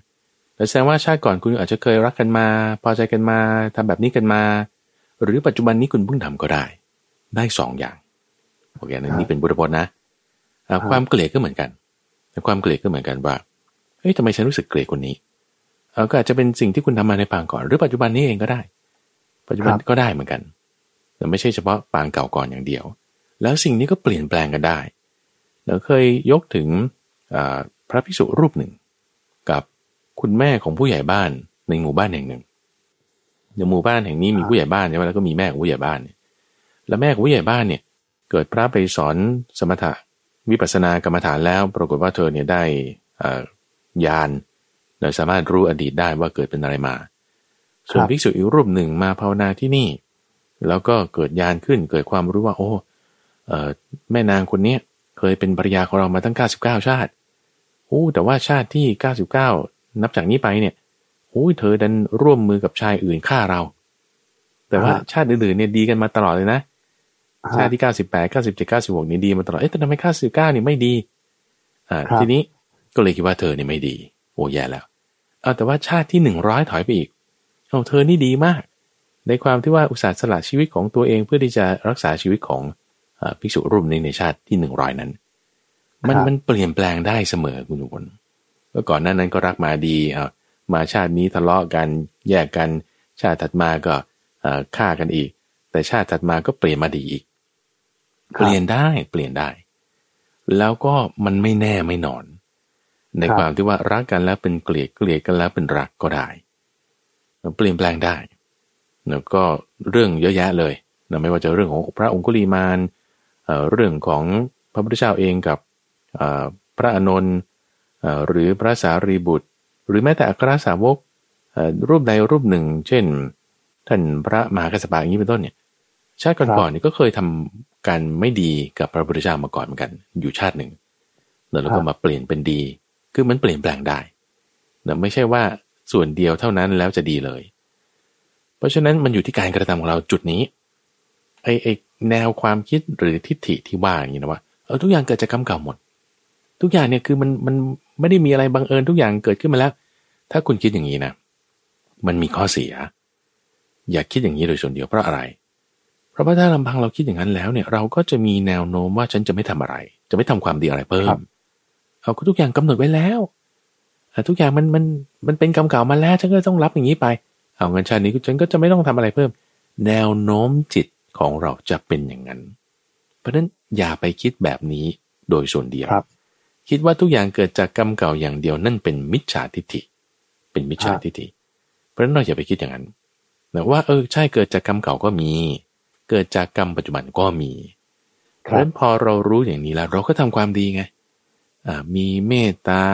แต่แสดงว่าชาติก่อนคุณอาจจะเคยรักกันมา พอใจกันมาทำแบบนี้กันมา หรือปัจจุบันนี้คุณเพิ่งทำก็ได้ ได้สองอย่างโอเคนะนี่เป็นบุตรพจน์นะความเกลียดก็เหมือนกันแต่ความเกลียดก็เหมือนกันว่าเฮ้ยทำไมฉันรู้สึกเกลียดคนนี้เออก็อาจจะเป็นสิ่งที่คุณทำมาในปางก่อน หรือปัจจุบันนี้เองก็ได้ ปัจจุบันก็ได้เหมือนกัน แต่ไม่ใช่เฉพาะปางเก่าก่อนอย่างเดียว แล้วสิ่งนี้ก็เปลี่ยนแปลงกันได้เราเคยยกถึงพระภิกษุรูปหนึ่ง กับคุณแม่ของผู้ใหญ่บ้านในหมู่บ้านแห่งหนึ่งในหมู่บ้านแห่งนี้มีผู้ใหญ่บ้านใช่ไหมแล้วก็มีแม่ของผู้ใหญ่บ้านเนี่ยแล้วแม่ของผู้ใหญ่บ้านเนี่ย เกิดพระไปสอนสมถะวิปัสสนากรรมฐานแล้ว ปรากฏว่าเธอเนี่ยได้ญาณโดยสามารถรู้อดีตได้ว่าเกิดเป็นอะไรมา ส่วนภิกษุอีกรูปหนึ่งมาภาวนาที่นี่ แล้วก็เกิดญาณขึ้นเกิดความรู้ว่า โอ้แม่นางคนนี้เคยเป็นภรรยาของเรามาตั้ง 99 ชาติโอ้แต่ว่าชาติที่ 99 นับจากนี้ไปเนี่ยโอ้ยเธอดันร่วมมือกับชายอื่นฆ่าเรา แต่ว่าชาติอื่นๆเนี่ยดีกันมาตลอดเลยนะชาติที่ 98 97 96นี่ดีมาตลอดเอ๊ะแต่ทำไม99นี่ไม่ดี อ่า ทีนี้ก็เลยคิดว่าเธอเนี่ยไม่ดี โอ้แย่แล้วเอาแต่ว่าชาติที่ 100 ถอยไปอีกเอาเธอนี่ดีมาก ในความที่ว่าอุตส่าห์สละชีวิตของตัวเองเพื่อที่จะรักษาชีวิตของภิกษุรูปนี้ในชาติที่หนึ่งร้อยนั้น มันมันเปลี่ยนแปลงได้เสมอคุณทุกคนเมื่อก่อนนั้นนั้นก็รักมาดีอ่ามาชาตินี้ทะเลาะกันแยกกัน ชาติถัดมาก็ฆ่ากันอีก แต่ชาติถัดมาก็เปลี่ยนมาดีอีก เปลี่ยนได้เปลี่ยนได้ แล้วก็มันไม่แน่ไม่นอน ในความที่ว่ารักกันแล้วเป็นเกลียดเกลียดกันแล้วเป็นรักก็ได้ เปลี่ยนแปลงได้ แล้วก็เรื่องเยอะแยะเลยนะไม่ว่าจะเรื่องของพระองคุลีมานเรื่องของพระพุทธเจ้าเองกับพระอานนท์หรือพระสารีบุตร หรือแม้แต่อัครสาวกรูปใดรูปหนึ่ง เช่น ท่านพระมหากัสปะอย่างนี้เป็นต้นเนี่ยชาติก่อนๆนี่ก็เคยทำการไม่ดีกับพระพุทธเจ้ามาก่อนเหมือนกัน อยู่ชาติหนึ่งแล้วก็มาเปลี่ยนเป็นดี คือมันเปลี่ยนแปลงได้แต่ไม่ใช่ว่าส่วนเดียวเท่านั้นแล้วจะดีเลย เพราะฉะนั้นมันอยู่ที่การกระทำของเราจุดนี้ไอ้ไอ้แนวความคิดหรือทิฏฐิที่ว่าอย่างนี้นะว่าเออทุกอย่างเกิดจากกรรมเก่าหมด ทุกอย่างเนี่ยคือมันมันไม่ได้มีอะไรบังเอิญทุกอย่างเกิดขึ้นมาแล้ว ถ้าคุณคิดอย่างนี้นะมันมีข้อเสีย อย่าคิดอย่างนี้โดยส่วนเดียวเพราะอะไร เพราะว่าถ้าลำพังเราคิดอย่างนั้นแล้วเนี่ย เราก็จะมีแนวโน้มว่าฉันจะไม่ทำอะไร จะไม่ทำความดีอะไรเพิ่มเอาทุกอย่างกำหนดไว้แล้วทุกอย่างมันมันมันเป็นกรรมเก่ามาแล้วฉันก็ต้องรับอย่างนี้ไป เอาเงินชาตินี้ฉันก็จะไม่ต้องทำอะไรเพิ่ม แนวโน้มจิตของเราจะเป็นอย่างนั้น เพราะฉะนั้นอย่าไปคิดแบบนี้โดยส่วนเดียวคิดว่าทุกอย่างเกิดจากกรรมเก่าอย่างเดียวนั่นเป็นมิจฉาทิฏฐิ เป็นมิจฉาทิฏฐิ เพราะฉะนั้นเราอย่าไปคิดอย่างนั้นแต่ว่าเออใช่เกิดจากกรรมเก่าก็มี เกิดจากกรรมปัจจุบันก็มีเพราะฉะนั้นพอเรารู้อย่างนี้แล้วเราก็ทำความดีไงมีเมตตา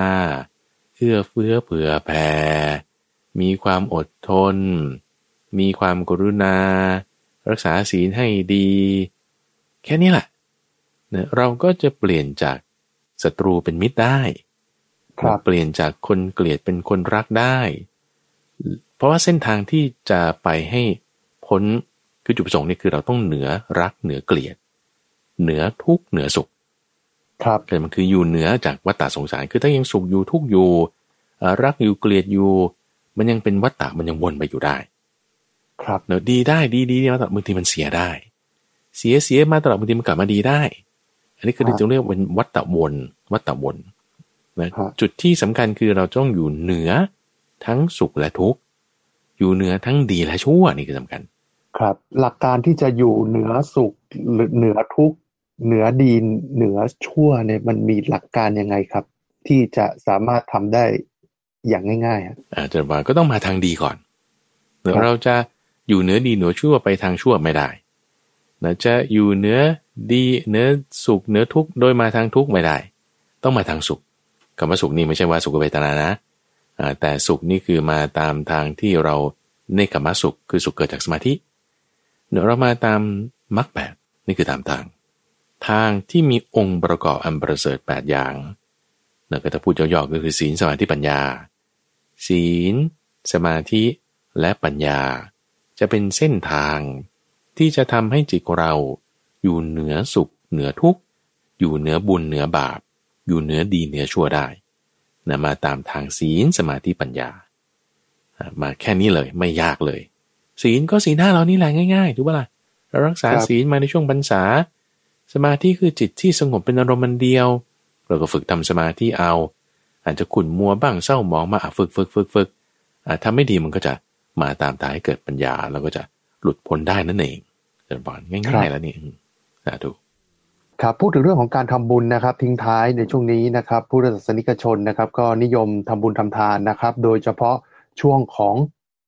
เอื้อเฟื้อเผื่อแผ่ มีความอดทน มีความกรุณา รักษาศีลให้ดี แค่นี้แหละนะเราก็จะเปลี่ยนจากศัตรูเป็นมิตรได้เปลี่ยนจากคนเกลียดเป็นคนรักได้ เพราะว่าเส้นทางที่จะไปให้พ้นคือจุดประสงค์นี่คือเราต้องเหนือรักเหนือเกลียด เหนือทุกเหนือสุข ครับแต่มันคืออยู่เหนือจากวัฏฏะสงสารคือถ้ายังสุขอยู่ทุกอยู่รักอยู่เกลียดอยู่ มันยังเป็นวัฏฏะมันยังวนไปอยู่ได้ ครับเนอะดีได้ดีดีมาตลอดบางทีมันเสียได้ เสียเสียมาตลอดบางทีมันกลับมาดีได้ อันนี้คือจึงเรียกเป็นวัตตะวนวัตตะวนนะจุดที่สำคัญคือเราต้องอยู่เหนือทั้งสุขและทุกข์อยู่เหนือทั้งดีและชั่วนี่คือสำคัญ ครับ หลักการที่จะอยู่เหนือสุขหรือเหนือทุกข์เหนือดีเหนือชั่วเนี่ยมันมีหลักการยังไงครับ ที่จะสามารถทำได้ อย่างง่ายๆอาจจะว่าก็ต้องมาทางดีก่อนเดี๋ยวเราจะอยู่เหนือดีเหนือชั่วไปทางชั่วไม่ได้นะจะอยู่เหนือดีเหนือสุขเหนือทุกข์โดยมาทางทุกข์ไม่ได้ ต้องมาทางสุขคำว่าสุขนี่ไม่ใช่ว่าสุขเวทนานะแต่สุขนี่คือมาตามทางที่เราในกรรมสุขคือสุขเกิดจากสมาธิเดี๋ยวเรามาตามมรรคแปดนี่คือตามทาง ทางที่มีองค์ประกอบอันประเสริฐแปดอย่างเนื่อก็ถ้าพูดย่อๆก็คือศีลสมาธิปัญญา ศีล สมาธิและปัญญา จะเป็นเส้นทางที่จะทำให้จิตเราอยู่เหนือสุข เหนือทุกข์ อยู่เหนือบุญเหนือบาป อยู่เหนือดีเหนือชั่วได้นะมาตามทางศีลสมาธิปัญญา มาแค่นี้เลยไม่ยากเลย ศีลก็ศีลห้าเรานี่แหละง่ายๆถูกปะล่ะเรารักษาครับศีลมาในช่วงพรรษา สมาธิคือจิตที่สงบเป็นอารมณ์มันเดียว เราก็ฝึกทำสมาธิเอา อาจจะขุ่นมัวบ้างเศร้าหมองมาอะฝึกฝึกฝึกฝึกอะถ้าไม่ดีมันก็จะมาตามตาให้เกิดปัญญา แล้วก็จะหลุดพ้นได้นั่นเองเจริญพรง่ายๆแล้วนี่อืมสาธุครับพูดถึงเรื่องของการทำบุญนะครับ ทิ้งท้ายในช่วงนี้นะครับผู้ศาสนิกชนนะครับ ก็นิยมทำบุญทำทานนะครับ โดยเฉพาะช่วงของ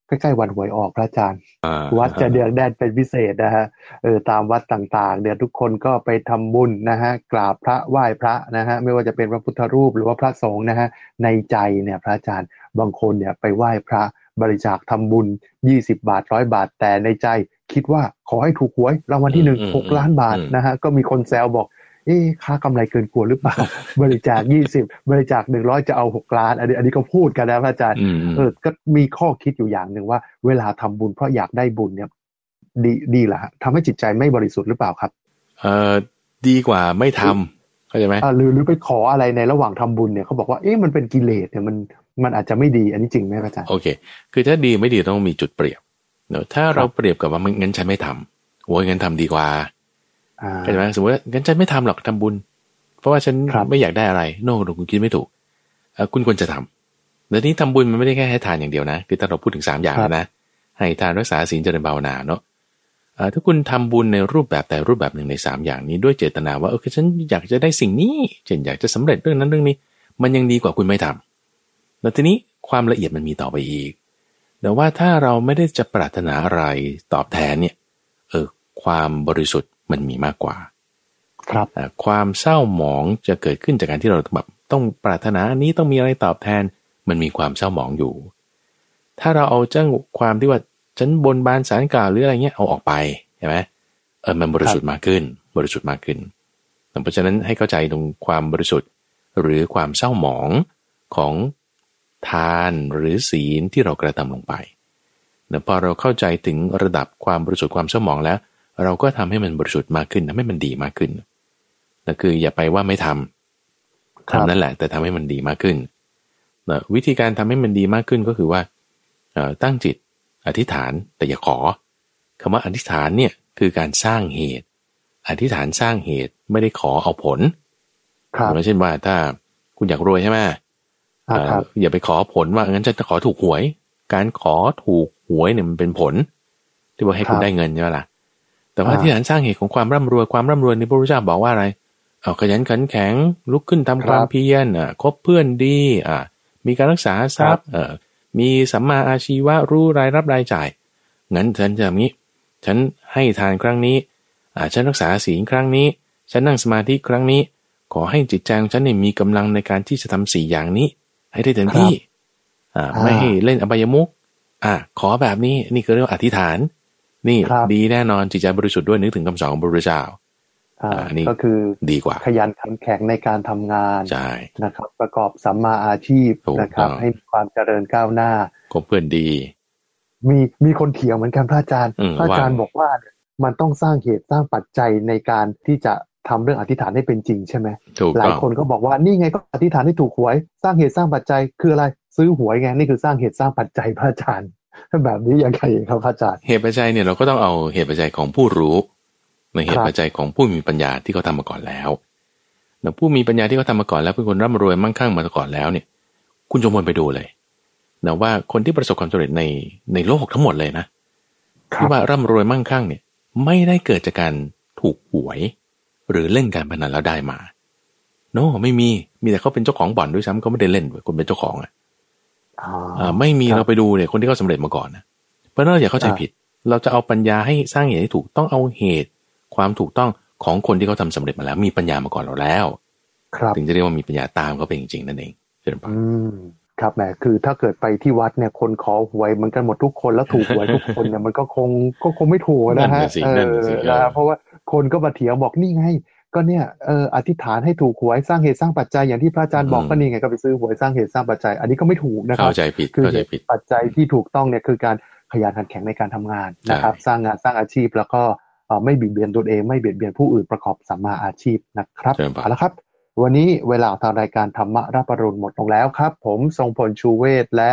ใกล้ๆวันหวยออกพระอาจารย์อ่าวัดจะเดือดแดนเป็นพิเศษนะฮะเออตามวัดต่างๆเนี่ยทุกคนก็ไปทำบุญนะฮะกราบพระไหว้พระนะฮะไม่ว่าจะเป็นพระพุทธรูปหรือว่าพระสงฆ์นะฮะในใจเนี่ยพระอาจารย์บางคนเนี่ยไปไหว้พระบริจาคทำบุญ 20 บาทร้อยบาทแต่ในใจคิดว่าขอให้ถูกหวยรางวัลที่หนึ่งอืมหกล้านบาทอืมนะฮะก็มีคนแซวบอก เอ๊ะค่ากำไรเกินกลัวหรือเปล่า บริจาค20บริจาค100จะเอา6ล้าน อันนี้อันนี้ก็พูดกันนะพระอาจารย์อืมอืมเออก็มีข้อคิดอยู่อย่างหนึ่งว่า เวลาทำบุญเพราะอยากได้บุญเนี่ย ดีดีแหละทำให้จิตใจไม่บริสุทธิ์หรือเปล่าครับ เอ่อดีกว่าไม่ทำเข้าใจไหมอ่าหรือหรือไปขออะไรในระหว่างทำบุญเนี่ยเขาบอกว่าเอ๊ะมันเป็นกิเลสเนี่ยมันมันอาจจะไม่ดีอันนี้จริงไหมพระอาจารย์โอเค คือถ้าดีไม่ดีต้องมีจุดเปรียบเนอะถ้าเราเปรียบกับว่ามันงั้นฉันไม่ทำโอ้ยงั้นทำดีกว่าอ่า เข้าใจไหมสมมติว่างั้นฉันไม่ทำหรอกทำบุญ เพราะว่าฉันครับไม่อยากได้อะไร โน่คุณคิดไม่ถูกเอ่อคุณควรจะทำแต่นี้ทำบุญมันไม่ได้แค่ให้ทานอย่างเดียวนะคือถ้าเราพูดถึงสามอย่างแล้วนะให้ทานรักษาศีลเจริญภาวนาเนาะเอ่อถ้าคุณทำบุญในรูปแบบแต่รูปแบบหนึ่งในสามอย่างนี้ด้วยเจตนาว่าเออคือฉันอยากจะได้สิ่งนี้เช่นอยากจะสำเร็จเรื่องนั้นเรื่องนี้ มันยังดีกว่าคุณไม่ทำแล้วทีนี้ความละเอียดมันมีต่อไปอีกแต่ว่าถ้าเราไม่ได้จะปรารถนาอะไรตอบแทนเนี่ยเออความบริสุทธิ์ มันมีมากกว่า ครับอ่าความเศร้าหมองจะเกิดขึ้นจากการที่เราแบบต้องปรารถนาอันนี้ต้องมีอะไรตอบแทน มันมีความเศร้าหมองอยู่ ถ้าเราเอาเจ้าความที่ว่าฉันบนบานสารกล่าวหรืออะไรเงี้ยเอาออกไปใช่ไหมเออมันบริสุทธิ์มากขึ้น บริสุทธิ์มากขึ้นเพราะฉะนั้นให้เข้าใจตรงความบริสุทธิ์หรือความเศร้าหมองของทานหรือศีลที่เรากระทำลงไปแต่พอเราเข้าใจถึงระดับความบริสุทธิ์ความเศร้าหมองแล้ว เราก็ทำให้มันบริสุทธิ์มากขึ้นทำให้มันดีมากขึ้นนั่นคืออย่าไปว่าไม่ทำครับทำนั่นแหละ แต่ทำให้มันดีมากขึ้นนะวิธีการทำให้มันดีมากขึ้นก็คือว่าเอ่อตั้งจิตอธิษฐานแต่อย่าขอคำว่าอธิษฐานเนี่ยคือการสร้างเหตุ อธิษฐานสร้างเหตุไม่ได้ขอเอาผลครับเช่นว่าถ้าคุณอยากรวยใช่ไหมอ่าครับเอ่ออย่าไปขอผลว่างั้นจะขอถูกหวย การขอถูกหวยเนี่ยมันเป็นผล ที่ว่าให้คุณครับได้เงินใช่ไหมล่ะ แต่ว่าอ่าที่ฐานสร้างเหตุของความร่ำรวยความร่ำรวยในพระพุทธเจ้าบอกว่าอะไรเอาขยันขันแข็งลุกขึ้นทำความเพียรอะคบเพื่อนดีอะมีการรักษาทรัพย์เอ่อมีสัมมาอาชีวะรู้รายรับรายจ่ายงั้นฉันจะอย่างนี้ ฉันให้ทานครั้งนี้อ่าฉันรักษาศีลครั้งนี้ ฉันนั่งสมาธิครั้งนี้ ขอให้จิตใจของฉันเนี่ยมีกำลังในการที่จะทำสี่อย่างนี้ ให้ได้เต็มที่อ่าอ่าไม่ให้เล่นอบายมุกอ่าขอแบบนี้นี่คือเรียกว่าอธิษฐาน นี่ครับดีแน่นอนจิตใจบริสุทธิ์ด้วยนึกถึงคำสอนของพระพุทธเจ้าอ่าอ่าอันนี้ก็คือดีกว่า ขยันขันแข็งในการทำงานใช่นะครับ ประกอบสัมมาอาชีพถูกนะครับต้องให้มีความเจริญก้าวหน้าคบเพื่อนดี มีมีคนเถียงเหมือนกันพระอาจารย์อืมพระอาจารย์ว่าบอกว่าเนี่ยมันต้องสร้างเหตุสร้างปัจจัยในการที่จะทำเรื่องอธิษฐานให้เป็นจริงใช่ไหมถูกหลาต้ยองคนก็บอกว่านี่ไงก็อธิษฐานให้ถูกหวย สร้างเหตุสร้างปัจจัยคืออะไร ซื้อหวยไงนี่คือสร้างเหตุสร้างปัจจัยพระอาจารย์ แบบนี้ยังไงครับพระอาจารย์เหตุปัจจัยเนี่ยเราก็ต้องเอาเหตุปัจจัยของผู้รู้ในเหครัตุบปัจจัยของผู้มีปัญญาที่เขาทำมาก่อนแล้วแต่ผู้มีปัญญาที่เขาทำมาก่อนแล้วเป็นคนร่ำรวยมั่งคั่งมาก่อนแล้วเนี่ย คุณจงมนไปดูเลยนะว่าคนที่ประสบความสำเร็จในในโลกทั้งหมดเลยนะที่ว่าร่ำรวยมั่งคั่งเนี่ย ไม่ได้เกิดจากการถูกหวย หรือเล่นการพนันแล้วได้มาโนไม่มีมีแต่เขาเป็นเจ้าของบ่อนด้วยซ้ำเขาไม่ได้เล่นด้วยคนเป็นเจ้าของอะ อ๋ออ่าไม่มีครับเราไปดูเนี่ยคนที่เขาสำเร็จมาก่อนนะเพราะฉะนั้นเราอย่าเข้าใจอ่าผิด เราจะเอาปัญญาให้สร้างเหตุให้ถูกต้องเอาเหตุ ความถูกต้องของคนที่เขาทำสำเร็จมาแล้ว มีปัญญามาก่อนเราแล้ว ครับถึงจะเรียกว่ามีปัญญาตามเขาเป็นจริงๆนั่นเองเช่นปะอืมครับแหมคือถ้าเกิดไปที่วัดเนี่ยคนขอหวยเหมือนกันหมดทุกคนแล้วถูกหวยทุกคนเนี่ยมันก็คงก็คงไม่ถูกนะฮะนั่นน่ะสิเอนั่นอน่ะสินะฮะเพราะว่าคนก็มาเถียงบอกนี่ไง ก็เนี่ยเอออธิษฐานให้ถูกหวยสร้างเหตุสร้างปัจจัยอย่างที่พระอาจารย์บอกก็นี่ไงก็ไปซื้อหวยสร้างเหตุสร้างปัจจัย อันนี้ก็ไม่ถูกนะครับเข้าใจผิดคือเข้าใจผิดปัจจัยที่ถูกต้องเนี่ยคือการขยันขันแข็งในการทำงานนะครับ สร้างงานสร้างอาชีพแล้วก็เอ่อไม่เบียดเบียนตนเองไม่เบียดเบียนผู้อื่นประกอบสัมมาอาชีพนะครับเชิญปะเอาละครับ วันนี้เวลาของทางรายการธรรมะรับปรุณหมดลงแล้วครับ ผมทรงพลชูเวศและ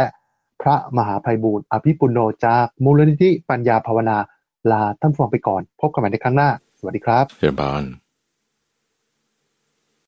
พระมหาภัยบูรณ์อภิปุโนจากมูลนิธิปัญญาภาวนาลาท่านฟังไปก่อน พบกันใหม่ในครั้งหน้า สวัสดีครับเชิญบาน